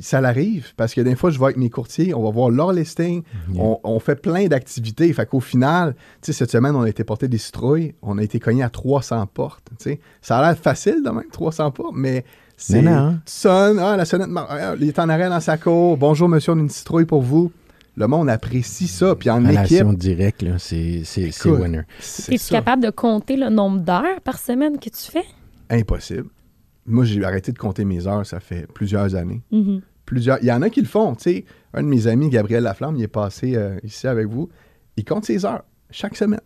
Ça l'arrive parce que des fois, je vais avec mes courtiers, on va voir leur listing, Yeah. on, on fait plein d'activités. Fait qu'au final, tu sais, cette semaine, on a été porter des citrouilles, on a été cogné à 300 portes. tu sais. Ça a l'air facile de même, 300 portes, mais c'est. Tu sonnes, ah, la sonnette, ah, il est en arrêt dans sa cour. Bonjour, monsieur, on a une citrouille pour vous. Le monde apprécie ça. Puis en équipe, Relation directe, là, c'est c'est- c'est Écoute, winner. c'est Es-tu capable de compter le nombre d'heures par semaine que tu fais? impossible. Moi, j'ai arrêté de compter mes heures, ça fait plusieurs années. Mhm. plusieurs. Il y en a qui le font. Tu sais, un de mes amis, Gabriel Laflamme, il est passé euh, ici avec vous. Il compte ses heures chaque semaine.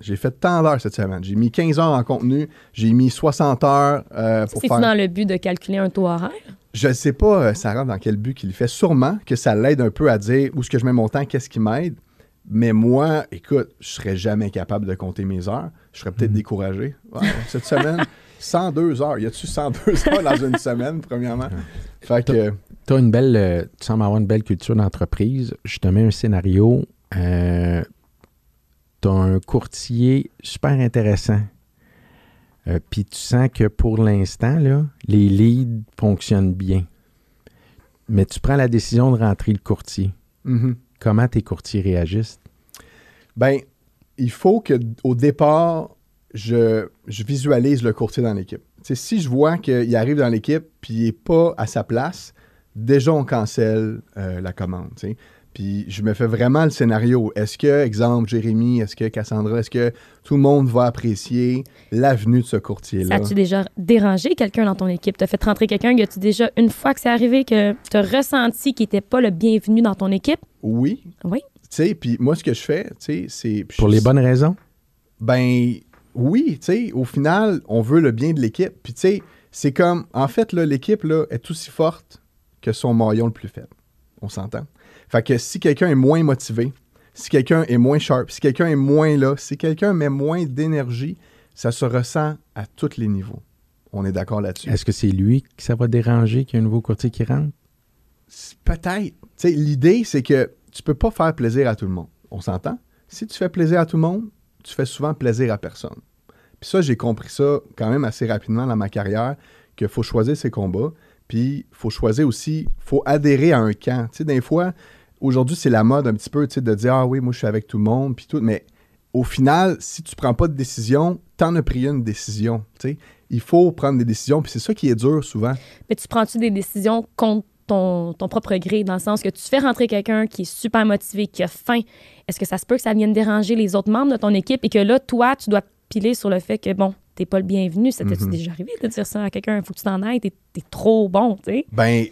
J'ai fait tant d'heures cette semaine. J'ai mis 15 heures en contenu. J'ai mis 60 heures euh, pour C'est dans le but de calculer un taux horaire? Je ne sais pas, euh, Sarah, dans quel but qu'il le fait. Sûrement que ça l'aide un peu à dire où est-ce que je mets mon temps, qu'est-ce qui m'aide. Mais moi, écoute, je serais jamais capable de compter mes heures. Je serais peut-être découragé. Ouais, cette semaine, 102 heures. Y a-tu 102 heures dans une semaine, premièrement? Fait que. Tu as une belle, euh, tu sembles avoir une belle culture d'entreprise. Je te mets un scénario. Euh, tu as un courtier super intéressant. Euh, Puis tu sens que pour l'instant, là, les leads fonctionnent bien. Mais tu prends la décision de rentrer le courtier. mhm. Comment tes courtiers réagissent? Ben, il faut que au départ, je, je visualise le courtier dans l'équipe. Si je vois qu'il arrive dans l'équipe puis il n'est pas à sa place, déjà on cancelle euh, la commande. Puis je me fais vraiment le scénario. Est-ce que, exemple, Jérémy, est-ce que Cassandra, est-ce que tout le monde va apprécier l'avenue de ce courtier-là? As-tu déjà dérangé quelqu'un dans ton équipe? T'as fait rentrer quelqu'un, as-tu déjà, une fois que c'est arrivé, que tu as ressenti qu'il n'était pas le bienvenu dans ton équipe? Oui. Oui. Tu sais, puis moi, ce que je fais, tu sais, c'est... Pour les bonnes raisons? Ben oui, tu sais, au final, on veut le bien de l'équipe. Puis tu sais, c'est comme, en fait, l'équipe là, est aussi forte que son maillon le plus faible. On s'entend? Fait que si quelqu'un est moins motivé, si quelqu'un est moins sharp, si quelqu'un est moins là, si quelqu'un met moins d'énergie, ça se ressent à tous les niveaux. On est d'accord là-dessus. Est-ce que c'est lui que ça va déranger qu'il y a un nouveau courtier qui rentre? Peut-être. Tu sais, L'idée, c'est que tu peux pas faire plaisir à tout le monde. On s'entend? Si tu fais plaisir à tout le monde, tu fais souvent plaisir à personne. Puis ça, j'ai compris ça quand même assez rapidement dans ma carrière, qu'il faut choisir ses combats. Puis il faut choisir aussi, faut adhérer à un camp. Tu sais, des fois, aujourd'hui, c'est la mode un petit peu, de dire, ah oui, moi, je suis avec tout le monde, puis tout. Mais au final, si tu prends pas de décision, t'en as pris une décision. Tu sais, il faut prendre des décisions, puis c'est ça qui est dur souvent. Mais tu prends-tu des décisions contre ton, ton propre gré, dans le sens que tu fais rentrer quelqu'un qui est super motivé, qui a faim. Est-ce que ça se peut que ça vienne déranger les autres membres de ton équipe et que là, toi, tu dois piler sur le fait que, bon, t'es pas le bienvenu? Ça t'est-tu Mhm. déjà arrivé de dire ça à quelqu'un? Faut que tu t'en ailles, t'es, t'es trop bon, tu sais. Ben,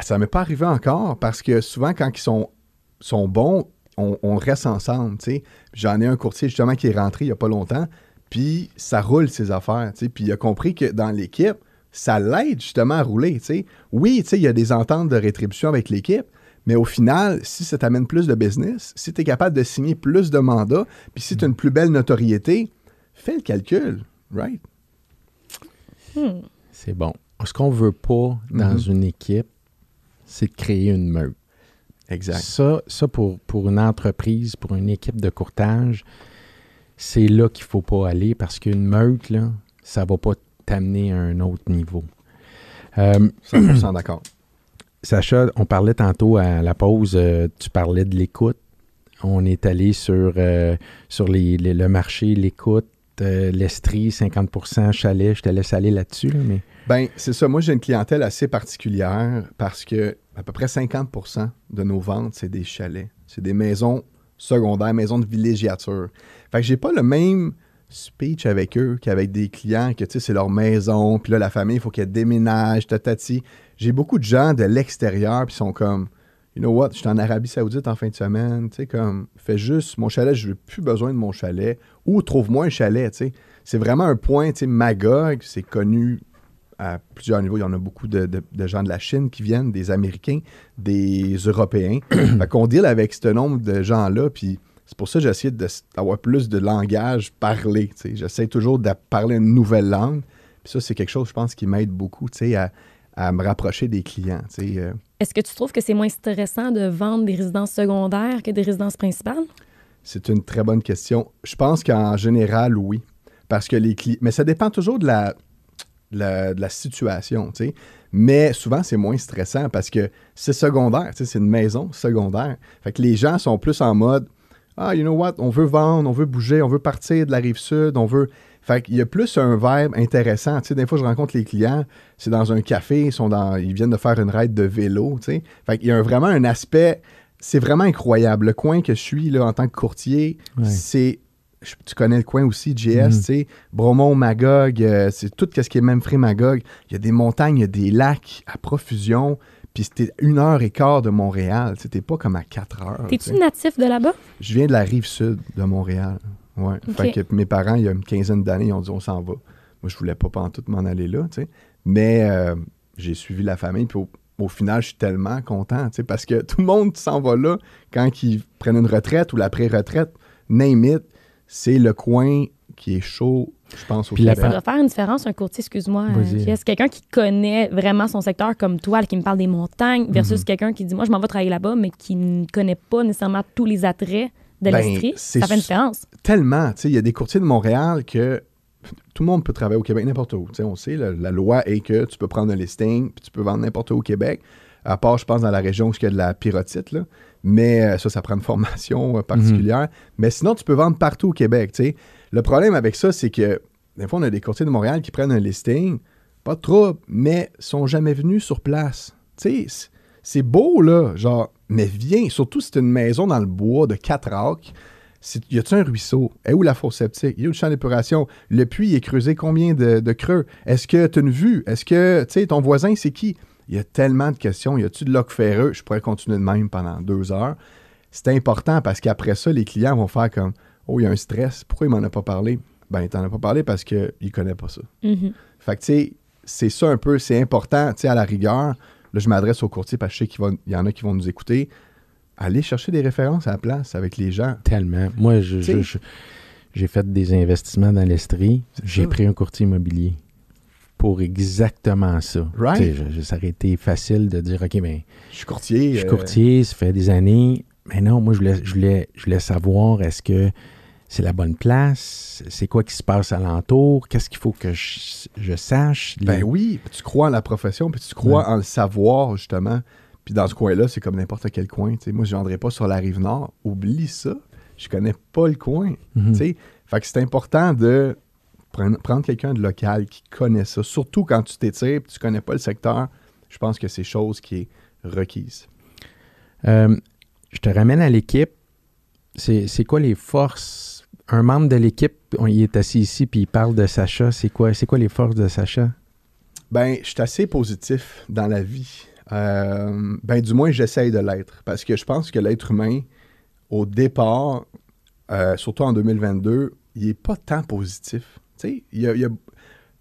ça m'est pas arrivé encore parce que souvent, quand ils sont, sont bons, on, on reste ensemble, tu sais. J'en ai un courtier, justement, qui est rentré il y a pas longtemps, puis ça roule ses affaires, tu sais. Puis il a compris que dans l'équipe, ça l'aide justement à rouler, tu sais. Oui, tu sais, il y a des ententes de rétribution avec l'équipe, mais au final, si ça t'amène plus de business, si tu es capable de signer plus de mandats, puis si tu as une plus belle notoriété, fais le calcul, right? C'est bon. Ce qu'on veut pas dans Mhm. une équipe, c'est de créer une meute. Exact. Ça, ça pour, pour une entreprise, pour une équipe de courtage, c'est là qu'il faut pas aller parce qu'une meute, là, ça va pas t'amener à un autre niveau. Euh, 100% d'accord. Sacha, on parlait tantôt à la pause, euh, tu parlais de l'écoute. On est allé sur, euh, sur les- les- le marché, l'écoute, euh, l'Estrie, 50% chalet. Je te laisse aller là-dessus, là, mais Ben, c'est ça. Moi, j'ai une clientèle assez particulière parce que à peu près 50% de nos ventes, c'est des chalets. C'est des maisons secondaires, maisons de villégiature. Fait que j'ai pas le même speech avec eux qu'avec des clients que, tu sais, c'est leur maison, puis là, la famille, il faut qu'elle déménage, tatati. J'ai beaucoup de gens de l'extérieur, puis ils sont comme, you know what, je suis en Arabie Saoudite en fin de semaine, tu sais, comme, fais juste mon chalet, je n'ai plus besoin de mon chalet, ou trouve-moi un chalet, tu sais. C'est vraiment un point, tu sais, Magog, c'est connu à plusieurs niveaux. Il y en a beaucoup de, de- de gens de la Chine qui viennent, des Américains, des Européens. fait qu'on deal avec ce nombre de gens-là, puis c'est pour ça que j'essaie d'avoir plus de langage parlé. J'essaie toujours de parler une nouvelle langue, puis ça, c'est quelque chose, je pense, qui m'aide beaucoup, à, à me rapprocher des clients, euh. Est-ce que tu trouves que c'est moins stressant de vendre des résidences secondaires que des résidences principales? C'est une très bonne question. Je pense qu'en général, oui. Parce que les clients. Mais ça dépend toujours de la, de la, de la situation. Mais souvent, c'est moins stressant parce que c'est secondaire, c'est une maison secondaire. Fait que les gens sont plus en mode Ah, you know what, on veut vendre, on veut bouger, on veut partir de la rive sud, on veut. Fait qu'il y a plus un vibe intéressant. Tu sais, des fois, je rencontre les clients, c'est dans un café, ils, sont dans, ils viennent de faire une ride de vélo, tu sais. Fait qu'il y a un- vraiment un aspect, c'est vraiment incroyable. Le coin que je suis, là, en tant que courtier, Ouais. c'est... je- Tu connais le coin aussi, JS, Mhm. tu sais. Bromont, Magog, euh, c'est tout ce qui est même frais Magog. Il y a des montagnes, il y a des lacs à profusion. Puis c'était une heure et quart de Montréal. C'était pas comme à quatre heures. tu T'es-tu natif de là-bas? Je viens de la rive sud de Montréal. Ouais. Ok. Fait que mes parents, il y a une quinzaine d'années, ils ont dit on s'en va. Moi, je voulais pas tout m'en aller là, tu sais. Mais euh, j'ai suivi la famille, puis au, au final, je suis tellement content, tu sais, parce que tout le monde s'en va là quand ils prennent une retraite ou la pré-retraite, name it, c'est le coin qui est chaud, je pense, au Puis la Québec. Ça doit faire une différence, un courtier, excuse-moi. Euh, JS. quelqu'un qui connaît vraiment son secteur comme toi, qui me parle des montagnes, versus Mhm. quelqu'un qui dit Moi, je m'en vais travailler là-bas, mais qui ne connaît pas nécessairement tous les attraits de Ben, l'Estrie. c'est Ça fait une différence. tellement. Tu sais, il y a des courtiers de Montréal que tout le monde peut travailler au Québec n'importe où. Tu sais, on sait, la, la loi est que tu peux prendre un listing puis tu peux vendre n'importe où au Québec. À part, je pense, dans la région où il y a de la pyrotite. Là. Mais euh, ça, ça prend une formation euh, particulière. Mais sinon, tu peux vendre partout au Québec. tu sais. Le problème avec ça, c'est que des fois, on a des courtiers de Montréal qui prennent un listing, pas de trouble, mais sont jamais venus sur place. Tu sais, c'est- beau, là, genre, mais viens, surtout si c'est une maison dans le bois de quatre c'est- y a-tu un ruisseau? Est où la fosse septique? Y a où le champ d'épuration? Le puits est creusé combien de, de creux? Est-ce que tu as une vue? Est-ce que, tu sais, ton voisin, c'est qui? Il y a tellement de questions. Y a-tu de loc ferreux? Je pourrais continuer de même pendant deux heures. C'est important parce qu'après ça, les clients vont faire comme Oh, il y a un stress. Pourquoi il m'en a pas parlé? Ben, il t'en a pas parlé parce qu'il ne connaît pas ça. Mhm. Fait que, tu sais, c'est ça un peu, c'est important, tu sais, à la rigueur. Là, je m'adresse aux courtiers parce que je sais qu'il y en a qui vont nous écouter. Allez chercher des références à la place avec les gens. Tellement. Moi, je- j'ai fait des investissements dans l'Estrie. J'ai pris un courtier immobilier pour exactement ça. Right. Je- je- ça aurait été facile de dire, OK, ben, Je suis courtier. je suis euh, courtier, ça fait des années. Mais non, moi, je voulais, je voulais, je voulais savoir, est-ce que c'est la bonne place? C'est quoi qui se passe alentour? Qu'est-ce qu'il faut que je, je sache? Ben oui, tu crois en la profession, puis tu crois Ouais. en le savoir, justement. Puis dans ce coin-là, c'est comme n'importe quel coin. Moi, je ne pas sur la rive nord. Oublie ça. Je connais pas le coin. Mhm. Fait que c'est important de prendre, prendre quelqu'un de local qui connaît ça. Surtout quand tu t'étires et tu connais pas le secteur. Je pense que c'est chose qui est requise. Euh, je te ramène à l'équipe. C'est quoi les forces? Un membre de l'équipe, on- il est assis ici puis il parle de Sacha. C'est quoi, c'est quoi les forces de Sacha? Ben, je suis assez positif dans la vie. Euh, ben, du moins, j'essaye de l'être. Parce que je pense que l'être humain, au départ, euh, surtout en 2022, il est pas tant positif. Tu sais, il y a, il y a-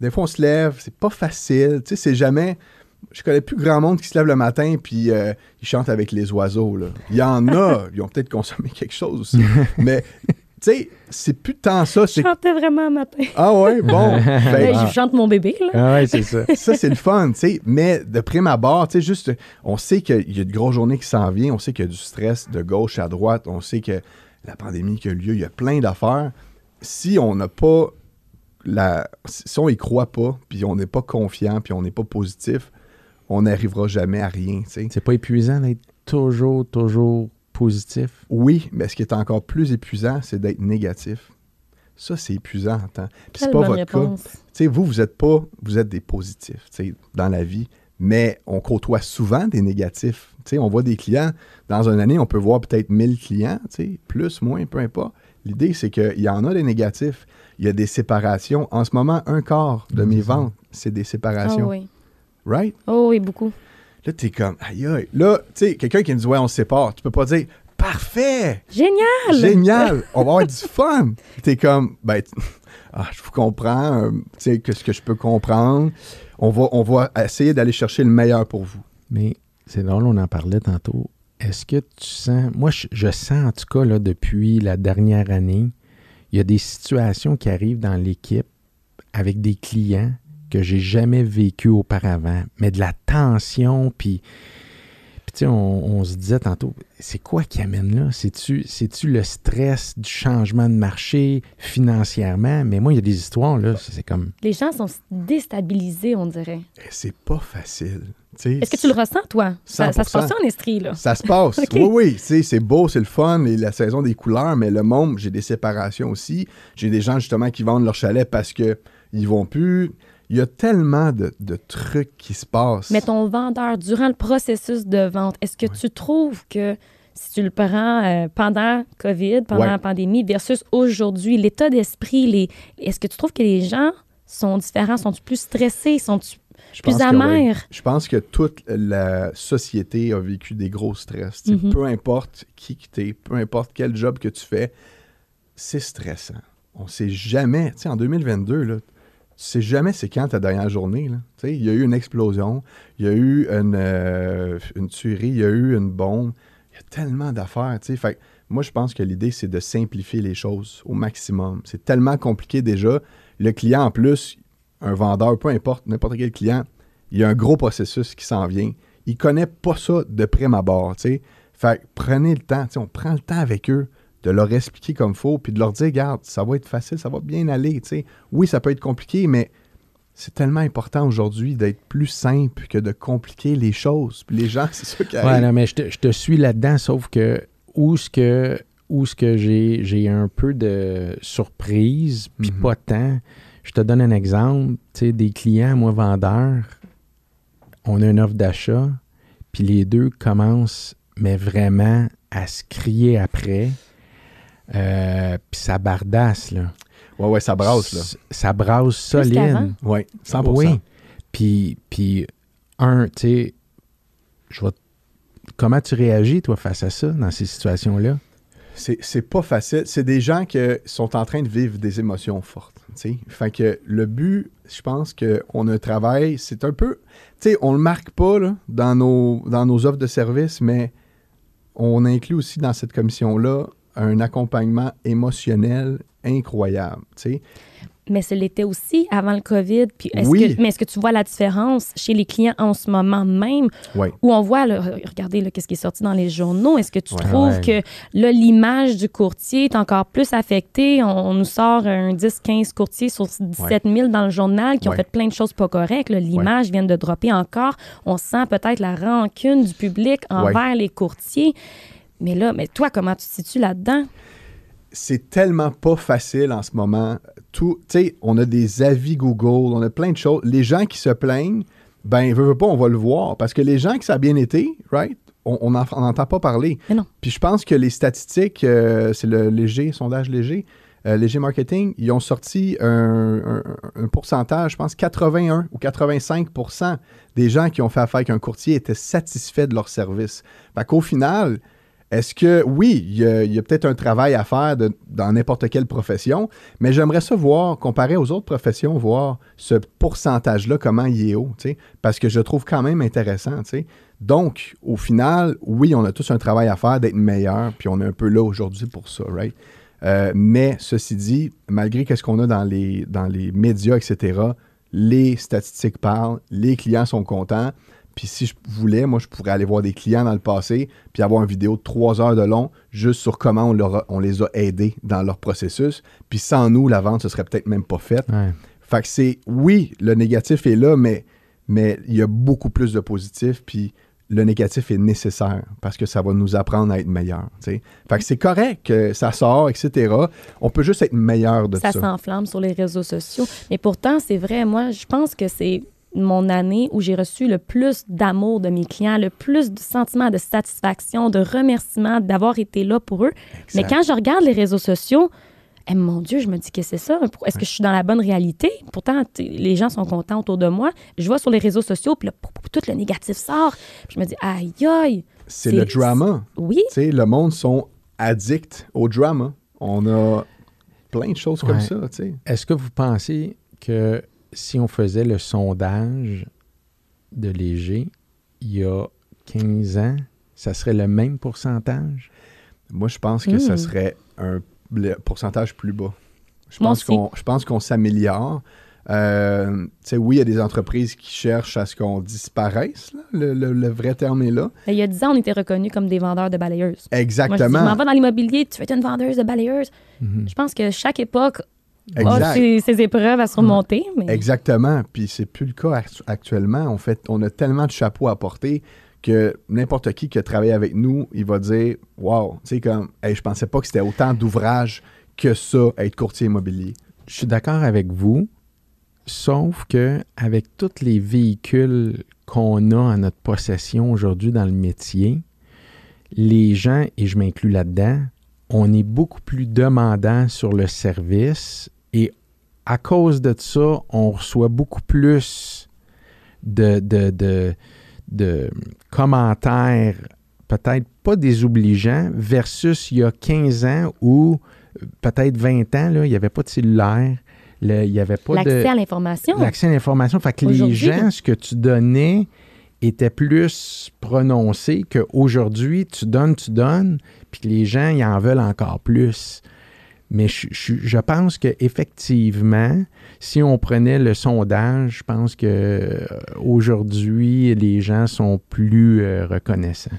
des fois, on se lève, c'est pas facile. Tu sais, c'est jamais. Je connais plus grand monde qui se lève le matin puis euh, ils chantent avec les oiseaux. là. Il y en a, ils ont peut-être consommé quelque chose aussi. mais, tu sais, c'est plus tant ça. Je chantais vraiment un matin. Ah ouais, bon. Ben, Là, Je chante mon bébé, là. Ah ouais, c'est ça. ça, c'est le fun, tu sais. Mais de prime abord, tu sais, juste, on sait qu'il y a de grosses journées qui s'en viennent, on sait qu'il y a du stress de gauche à droite, on sait que la pandémie qui a lieu, il y a plein d'affaires. Si on n'a pas la. Si on y croit pas, puis on n'est pas confiant, puis on n'est pas positif, on n'arrivera jamais à rien, tu sais. C'est pas épuisant d'être toujours, toujours positif? Oui, mais ce qui est encore plus épuisant, c'est d'être négatif. Ça, c'est épuisant en temps. Puis c'est pas votre cas. réponse. Tu sais, vous, vous êtes pas, vous êtes des positifs, tu sais, dans la vie, mais on côtoie souvent des négatifs. Tu sais, on voit des clients, dans une année, on peut voir peut-être 1000 clients, tu sais, plus, moins, peu importe. L'idée, c'est qu'il y en a des négatifs. Il y a des séparations. En ce moment, un quart de mes ventes, c'est des Ah séparations. oui. Right? Oh oui, beaucoup. Là, t'es comme, aïe, aïe. Là, tu sais, quelqu'un qui me dit, ouais, on se sépare. Tu peux pas dire, parfait, Génial! génial, on va avoir du fun. T'es comme, ben, ah, je vous comprends, euh, tu sais, qu'est-ce que je peux comprendre. On va, on va essayer d'aller chercher le meilleur pour vous. Mais c'est drôle, on en parlait tantôt. Est-ce que tu sens. Moi, je, je sens en tout cas, là, depuis la dernière année, il y a des situations qui arrivent dans l'équipe avec des clients que j'ai jamais vécu auparavant, mais de la tension, puis. puis tu sais, on, on se disait tantôt, c'est quoi qui amène là? C'est-tu, c'est-tu le stress du changement de marché financièrement? Mais moi, il y a des histoires, là, c'est comme. Les gens sont déstabilisés, on dirait. Et c'est pas facile. Est-ce que tu le ressens, toi? Ça, ça se 100%. passe en Estrie, là? Ça se passe. Oui, oui. C'est beau, c'est le fun, et la saison des couleurs, mais le monde, j'ai des séparations aussi. J'ai des gens, justement, qui vendent leur chalet parce que ils vont plus. Il y a tellement de, de trucs qui se passent. Mais ton vendeur, durant le processus de vente, est-ce que tu trouves que si tu le prends euh, pendant COVID, pendant Ouais. la pandémie, versus aujourd'hui, l'état d'esprit, les... est-ce que tu trouves que les gens sont différents? Sont-ils plus stressés? Sont-ils Je plus oui. amers? Je pense que toute la société a vécu des gros stress. Mhm. Peu importe qui que t'es, peu importe quel job que tu fais, c'est stressant. On sait jamais, tu sais, en 2022, là, tu sais jamais c'est quand ta dernière journée. Il y a eu une explosion, il y a eu une, euh, une tuerie, il y a eu une bombe. Il y a tellement d'affaires. Fait moi, je pense que l'idée, c'est de simplifier les choses au maximum. C'est tellement compliqué déjà. Le client, en plus, un vendeur, peu importe, n'importe quel client, il y a un gros processus qui s'en vient. Il connaît pas ça de prime abord, tu sais. Fait prenez le temps, on prend le temps avec eux de leur expliquer comme faut, puis de leur dire, regarde, ça va être facile, ça va bien aller, tu sais. Oui, ça peut être compliqué, mais c'est tellement important aujourd'hui d'être plus simple que de compliquer les choses. Puis les gens, c'est ça qui Ouais, arrive. non, mais je te, je te suis là-dedans, sauf que où ce que, où ce que j'ai, j'ai un peu de surprise, puis Mhm. pas tant. Je te donne un exemple. Tu sais, des clients, moi, vendeurs, on a une offre d'achat, puis les deux commencent, mais vraiment, à se crier après. Euh, puis ça bardasse, là. Ouais, ouais, ça brasse, là. S- Ça brasse solide. Oui, 100 Oui. Puis, puis un, tu sais, je vais. Comment tu réagis, toi, face à ça, dans ces situations-là? C'est c'est pas facile. C'est des gens qui sont en train de vivre des émotions fortes. tu sais. Fait que le but, je pense qu'on a un travail, c'est un peu. Tu sais, on le marque pas là, dans, nos, dans nos offres de services, mais on inclut aussi dans cette commission-là un accompagnement émotionnel incroyable. tu sais. Mais ce l'était aussi avant le COVID. Puis est-ce Oui. que, mais est-ce que tu vois la différence chez les clients en ce moment même? Ouais. où on voit, là, regardez là, qu'est-ce qui est sorti dans les journaux? Est-ce que tu Ouais. trouves Ouais. que là, l'image du courtier est encore plus affectée? On, on nous sort un 10-15 courtiers sur 17 000 dans le journal qui ont Ouais. fait plein de choses pas correctes. là. L'image vient de dropper encore. On sent peut-être la rancune du public envers les courtiers. Mais là, mais toi, comment tu te situes là-dedans? c'est tellement pas facile en ce moment. Tout, tu sais, on a des avis Google, on a plein de choses. Les gens qui se plaignent, ben, veut, veut pas, on va le voir. Parce que les gens que ça a bien été, right, on n'entend pas parler. Mais non. Puis je pense que les statistiques, euh, c'est le léger, sondage léger, euh, léger marketing, ils ont sorti un, un- un pourcentage, je pense 81 ou 85% des gens qui ont fait affaire avec un courtier étaient satisfaits de leur service. Fait qu'au final, est-ce que, oui, il y a, peut-être un travail à faire dans n'importe quelle profession, mais j'aimerais ça voir, comparé aux autres professions, voir ce pourcentage-là, comment il est haut, parce que je trouve quand même intéressant. Donc, au final, oui, on a tous un travail à faire d'être meilleur, puis on est un peu là aujourd'hui pour ça, right? Euh, mais ceci dit, malgré qu'est-ce qu'on a dans les médias, etc., les statistiques parlent, les clients sont contents. Puis si je voulais, moi, je pourrais aller voir des clients dans le passé, puis avoir une vidéo de trois heures de long juste sur comment on, leur a- on les a aidés dans leur processus. Puis sans nous, la vente, ce serait peut-être même pas faite. Ouais. Fait que c'est, oui, le négatif est là, mais mais il y a beaucoup plus de positifs, puis le négatif est nécessaire parce que ça va nous apprendre à être sais. Fait que c'est correct que ça sort, etc. On peut juste être meilleur de ça ça. s'enflamme sur les réseaux sociaux. Mais pourtant, c'est vrai, moi, je pense que c'est mon année où j'ai reçu le plus d'amour de mes clients, le plus de sentiments de satisfaction, de remerciement d'avoir été là pour eux. Mais quand je regarde les réseaux sociaux, Eh, mon Dieu, je me dis que c'est ça? Est-ce que je suis dans la bonne réalité? Pourtant, les gens sont contents autour de moi. Je vois sur les réseaux sociaux, puis là, tout le négatif sort. Puis je me dis, aïe, aïe. C'est le drama. Oui, Tu sais, le monde sont addicts au drama. On a plein de choses comme ça, tu sais. Est-ce que vous pensez que si on faisait le sondage de Léger il y a 15 ans, ça serait le même pourcentage? Moi, je pense que ça Hmm. serait un pourcentage plus bas. Je pense qu'on, je pense qu'on s'améliore. Euh, oui, il y a des entreprises qui cherchent à ce qu'on disparaisse. là. Le, le- le vrai terme est là. Il y a 10 ans, on était reconnus comme des vendeurs de balayeuses. Moi, je dis, je Exactement. m'en vais dans l'immobilier, tu être une vendeuse de balayeuses. Mhm. Je pense que chaque époque Exact. ses, ses épreuves à surmonter. Mais... Exactement. Puis c'est plus le cas act- actuellement. En fait, on a tellement de chapeaux à porter que n'importe qui qui a travaillé avec nous, il va dire Wow, tu sais, comme, hey, je pensais pas que c'était autant d'ouvrages que ça, être courtier immobilier. Je suis d'accord avec vous, sauf que avec tous les véhicules qu'on a en notre possession aujourd'hui dans le métier, les gens, et je m'inclus là-dedans, on est beaucoup plus demandant sur le service et à cause de ça, on reçoit beaucoup plus de, de, de, de commentaires peut-être pas désobligeants versus il y a 15 ans euh, peut-être 20 ans, là, il n'y avait pas de cellulaire, le- il n'y avait pas de L'accès à l'information. l'accès à l'information. Fait que les gens, ce que tu donnais était plus prononcé qu'aujourd'hui, tu donnes, tu donnes, puis que les gens, ils en veulent encore plus. Mais je, je- je pense qu'effectivement, si on prenait le sondage, je pense que euh, aujourd'hui, les gens sont plus euh, reconnaissants.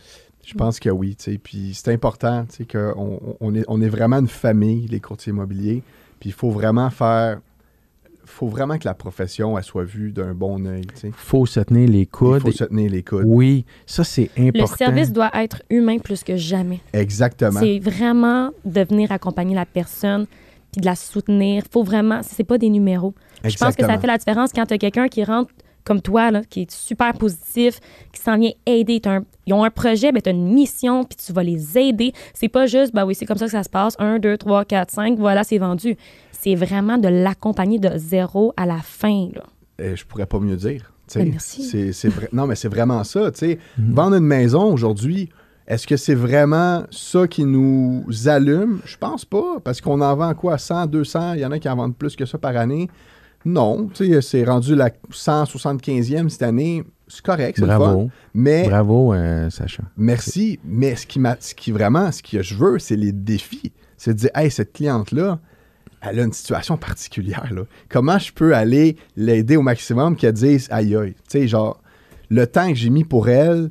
Je pense que oui. Puis c'est important, qu'on on est, on est vraiment une famille, les courtiers immobiliers. Puis il faut vraiment faire. Faut vraiment que la profession, elle soit vue d'un bon œil. Il faut se tenir les Il coudes. faut se tenir les coudes. Oui, ça, c'est Le important. service doit être humain plus que jamais. Exactement. C'est vraiment de venir accompagner la personne puis de la soutenir. Faut vraiment, c'est pas des numéros. Je pense que ça fait la différence quand tu as quelqu'un qui rentre comme toi, là, qui est super positif, qui s'en vient aider. T'as un- ils ont un projet, ben, tu as une mission, puis tu vas les aider. C'est pas juste, ben oui, c'est comme ça que ça se passe. Un, deux, trois, quatre, cinq, voilà, c'est vendu. C'est vraiment de l'accompagner de zéro à la fin. Là. Euh, je pourrais pas mieux dire. Ben, merci. C'est, c'est vrai- Non, mais c'est vraiment ça. tu sais. Vendre une maison aujourd'hui, est-ce que c'est vraiment ça qui nous allume? Je pense pas, parce qu'on en vend quoi? 100, 200? Il y en a qui en vendent plus que ça par année. Non, tu sais, c'est rendu la 175e cette année. C'est correct, c'est le fun. Bravo. Mais Bravo, euh, Sacha. Merci, mais ce qui, m'a, ce qui vraiment, ce que je veux, c'est les défis. C'est de dire, hey, cette cliente-là, elle a une situation particulière. Là. Comment je peux aller l'aider au maximum qu'elle dise, aïe, aïe? Tu sais, genre, le temps que j'ai mis pour elle,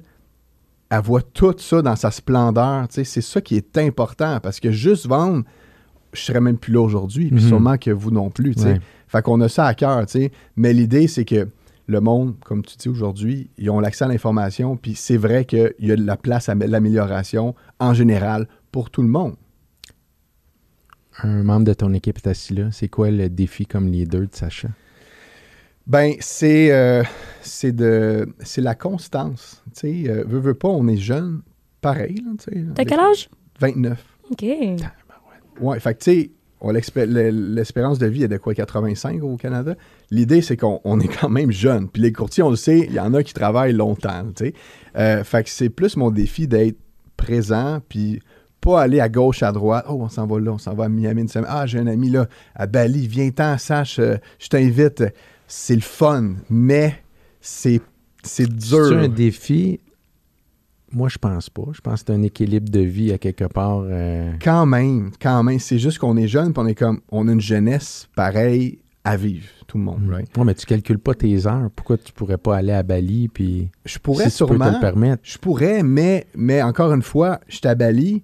elle voit tout ça dans sa splendeur. Tu sais, c'est ça qui est important parce que juste vendre, je serais même plus là aujourd'hui, puis Mhm. sûrement que vous non plus. tu sais. Ouais. Fait qu'on a ça à cœur, tu sais. Mais l'idée, c'est que le monde, comme tu dis aujourd'hui, ils ont l'accès à l'information, puis c'est vrai qu'il y a de la place à l'amélioration en général pour tout le monde. Un membre de ton équipe est assis là. C'est quoi le défi comme leader de Sacha? Ben, c'est euh, c'est de c'est la constance. Tu sais, euh, veux, veux pas, on est jeune, pareil. T'as quel âge? 29. OK. Ouais, fait que tu sais, l'espérance de vie est de quoi, 85 au Canada? L'idée, c'est qu'on on est quand même jeune. Puis les courtiers, on le sait, il y en a qui travaillent longtemps, tu sais. Euh, fait que c'est plus mon défi d'être présent, puis pas aller à gauche, à droite. Oh, on s'en va là, on s'en va à Miami une semaine. Ah, j'ai un ami là, à Bali, viens-t'en, sache, euh, je t'invite. C'est le fun, mais c'est c'est dur. C'est un défi? Moi, je pense pas. Je pense que c'est un équilibre de vie à quelque part. euh, Quand même, quand même. C'est juste qu'on est jeune, puis on est comme, on a une jeunesse pareille à vivre, tout le monde, right? Ouais, mais tu calcules pas tes heures. Pourquoi tu pourrais pas aller à Bali puis Je pourrais si tu peux te sûrement. le permettre? Je pourrais, mais, mais encore une fois, je suis à Bali,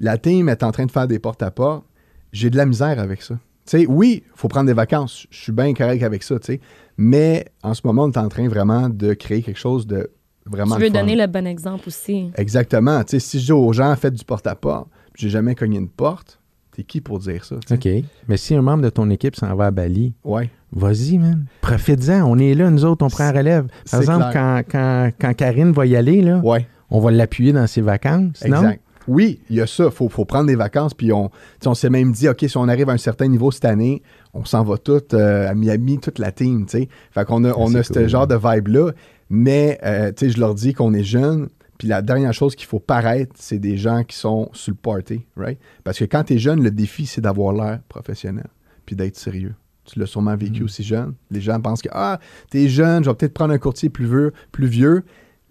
la team est en train de faire des porte-à-porte. J'ai de la misère avec ça. Tu sais, oui, il faut prendre des vacances. Je suis bien correct avec ça, tu sais. Mais en ce moment, on est en train vraiment de créer quelque chose de vraiment. Tu veux fun. donner le bon exemple aussi. Exactement. Tu sais, si je dis aux gens, faites du porte-à-porte, j'ai jamais cogné une porte, t'es qui pour dire ça? OK. Mais si un membre de ton équipe s'en va à Bali, Ouais. vas-y, man. Profite-en. On est là, nous autres, on prend la relève. C'est Par exemple, quand, quand, quand Karine va y aller, là, Ouais. on va l'appuyer dans ses vacances, non? Oui, il y a ça. Il faut, faut prendre des vacances. Puis on, on s'est même dit, OK, si on arrive à un certain niveau cette année, on s'en va tout euh, à Miami, toute la team. tu sais. Fait qu'on a, on c'est a ce genre de vibe-là. Mais euh, je leur dis qu'on est jeunes. Puis la dernière chose qu'il faut paraître, c'est des gens qui sont sur le party, right? Parce que quand tu es jeune, le défi, c'est d'avoir l'air professionnel puis d'être sérieux. Tu l'as sûrement vécu Mm. aussi jeune. Les gens pensent que, ah, t'es jeune, je vais peut-être prendre un courtier plus vieux. Plus vieux.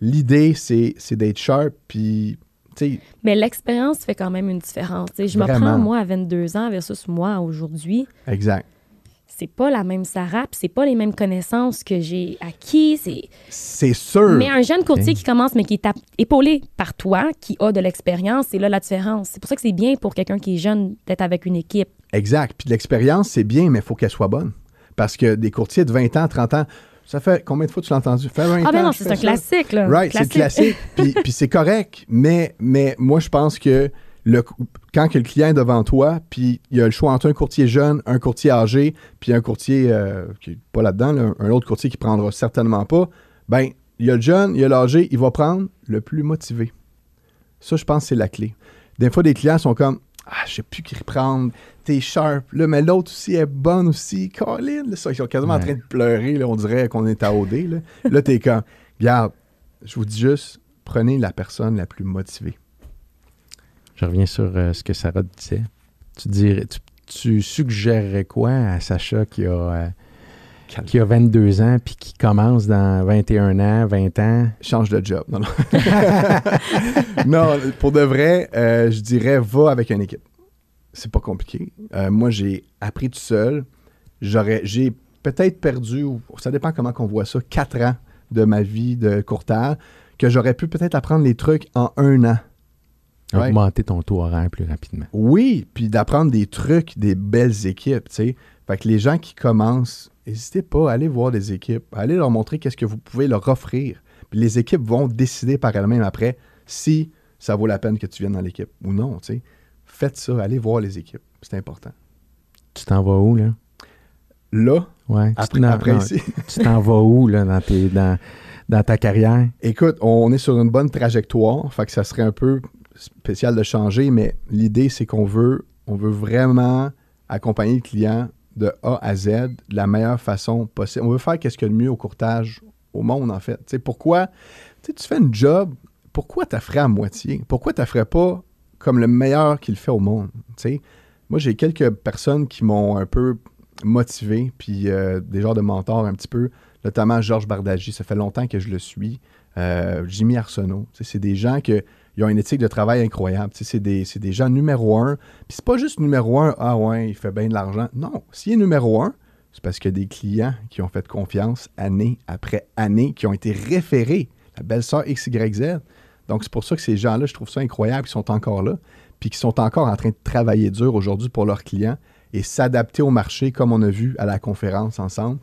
L'idée, c'est, c'est d'être sharp, puis, Mais l'expérience fait quand même une différence. Je me Vraiment. prends, moi, à 22 ans versus moi aujourd'hui. exact. C'est pas la même Sarah, c'est pas les mêmes connaissances que j'ai acquis. C'est... C'est sûr. Mais un jeune courtier qui commence, mais qui est épaulé par toi, qui a de l'expérience, c'est là la différence. C'est pour ça que c'est bien pour quelqu'un qui est jeune d'être avec une équipe. Exact. Puis l'expérience, c'est bien, mais il faut qu'elle soit bonne. Parce que des courtiers de 20 ans, 30 ans, ça fait combien de fois tu l'as entendu? Fait 20 Ah, ben non, c'est un ça. classique, là. Right, c'est classique. puis puis c'est correct. Mais, mais moi, je pense que le, quand que le client est devant toi, puis il y a le choix entre un courtier jeune, un courtier âgé, puis un courtier euh, qui n'est pas là-dedans, là, un autre courtier qui prendra certainement pas, ben il y a le jeune, il y a l'âgé, il va prendre le plus motivé. Ça, je pense que c'est la clé. Des fois, des clients sont comme Ah, je sais plus qui reprendre, t'es sharp, là, mais l'autre aussi est bonne aussi. Colin, là, ça, ils sont quasiment en train de pleurer, là, on dirait qu'on est à OD. Là, là t'es comme Regarde, je vous dis juste, prenez la personne la plus motivée. Je reviens sur euh, ce que Sarah disait. Tu, dirais, tu, tu suggérerais quoi à Sacha qui a, euh, qui a 22 ans puis qui commence dans 21 ans, 20 ans? Change de job. Non, non. non, pour de vrai, euh, je dirais va avec une équipe. C'est pas compliqué. Euh, moi, j'ai appris tout seul. J'aurais, j'ai peut-être perdu, ou ça dépend comment qu'on voit ça, quatre ans de ma vie de courtage, que j'aurais pu peut-être apprendre les trucs en un an. Ouais. Augmenter ton taux horaire plus rapidement. Oui, puis d'apprendre des trucs, des belles équipes, tu sais. Fait que les gens qui commencent, n'hésitez pas à aller voir des équipes, allez leur montrer qu'est-ce que vous pouvez leur offrir. Puis les équipes vont décider par elles-mêmes après si ça vaut la peine que tu viennes dans l'équipe ou non, tu sais. Faites ça, allez voir les équipes, c'est important. Tu t'en vas où, là? Là, Ouais. tu après, t'en- après non, ici, Tu t'en vas où, là, dans, tes, dans, dans ta carrière? écoute, on est sur une bonne trajectoire, fait que ça serait un peu spécial de changer, mais l'idée, c'est qu'on veut, on veut vraiment accompagner le client de A à Z de la meilleure façon possible. On veut faire qu'est-ce qu'il y a de mieux au courtage au monde, en fait. Tu sais, pourquoi, tu sais, tu fais une job, pourquoi tu ferais à moitié? Pourquoi tu ferais pas comme le meilleur qu'il fait au monde? Moi, j'ai quelques personnes qui m'ont un peu motivé, puis euh, des genres de mentors un petit peu, notamment Georges Bardagy. Ça fait longtemps que je le suis. Euh, Jimmy Arsenault. C'est des gens qui ont une éthique de travail incroyable. C'est des, des gens numéro un. Puis c'est pas juste numéro un, ah ouais, il fait bien de l'argent. Non, s'il est numéro un, c'est parce qu'il y a des clients qui ont fait confiance année après année, qui ont été référés. La belle-sœur XYZ. Donc c'est pour ça que ces gens-là, je trouve ça incroyable, ils sont encore là, puis qui sont encore en train de travailler dur aujourd'hui pour leurs clients et s'adapter au marché comme on a vu à la conférence ensemble.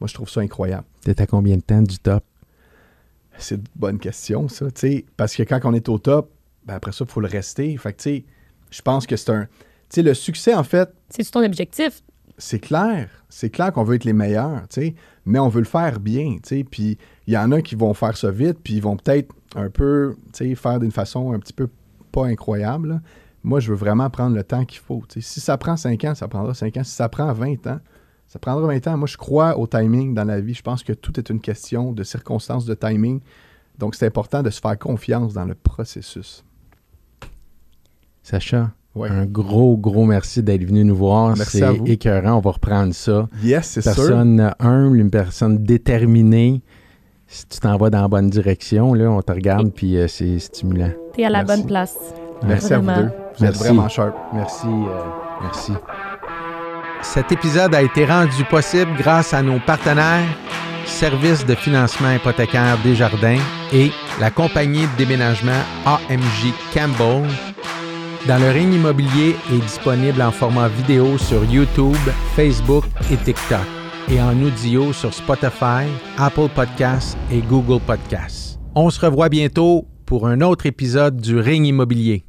Moi, je trouve ça incroyable. T'es à combien de temps du top? C'est une bonne question, ça. tu sais, Parce que quand on est au top, ben après ça, il faut le rester. Fait que, tu sais, je pense que c'est un. Tu sais, le succès, en fait, C'est ton objectif. c'est clair. C'est clair qu'on veut être les meilleurs, tu sais, mais on veut le faire bien, tu sais. Puis il y en a qui vont faire ça vite, puis ils vont peut-être un peu, tu sais, faire d'une façon un petit peu pas incroyable. là. Moi, je veux vraiment prendre le temps qu'il faut. Si ça prend 5 ans, ça prendra 5 ans. Si ça prend 20 ans, ça prendra 20 ans. Moi, je crois au timing dans la vie. Je pense que tout est une question de circonstances, de timing. Donc, c'est important de se faire confiance dans le processus. Sacha, Ouais. un gros, gros merci d'être venu nous voir. Merci C'est écœurant. On va reprendre ça. Yes, c'est sûr. personne humble, une personne déterminée. Si tu t'en vas dans la bonne direction, là, on te regarde, puis euh, c'est stimulant. T'es à la Merci. bonne place. Merci à vous Vraiment. deux. Vous êtes Merci. vraiment sharp. Merci. euh, merci. Cet épisode a été rendu possible grâce à nos partenaires Service de financement hypothécaire Desjardins et la compagnie de déménagement AMJ Campbell. Dans le règne immobilier est disponible en format vidéo sur YouTube, Facebook et TikTok et en audio sur Spotify, Apple Podcasts et Google Podcasts. On se revoit bientôt pour un autre épisode du Ring immobilier.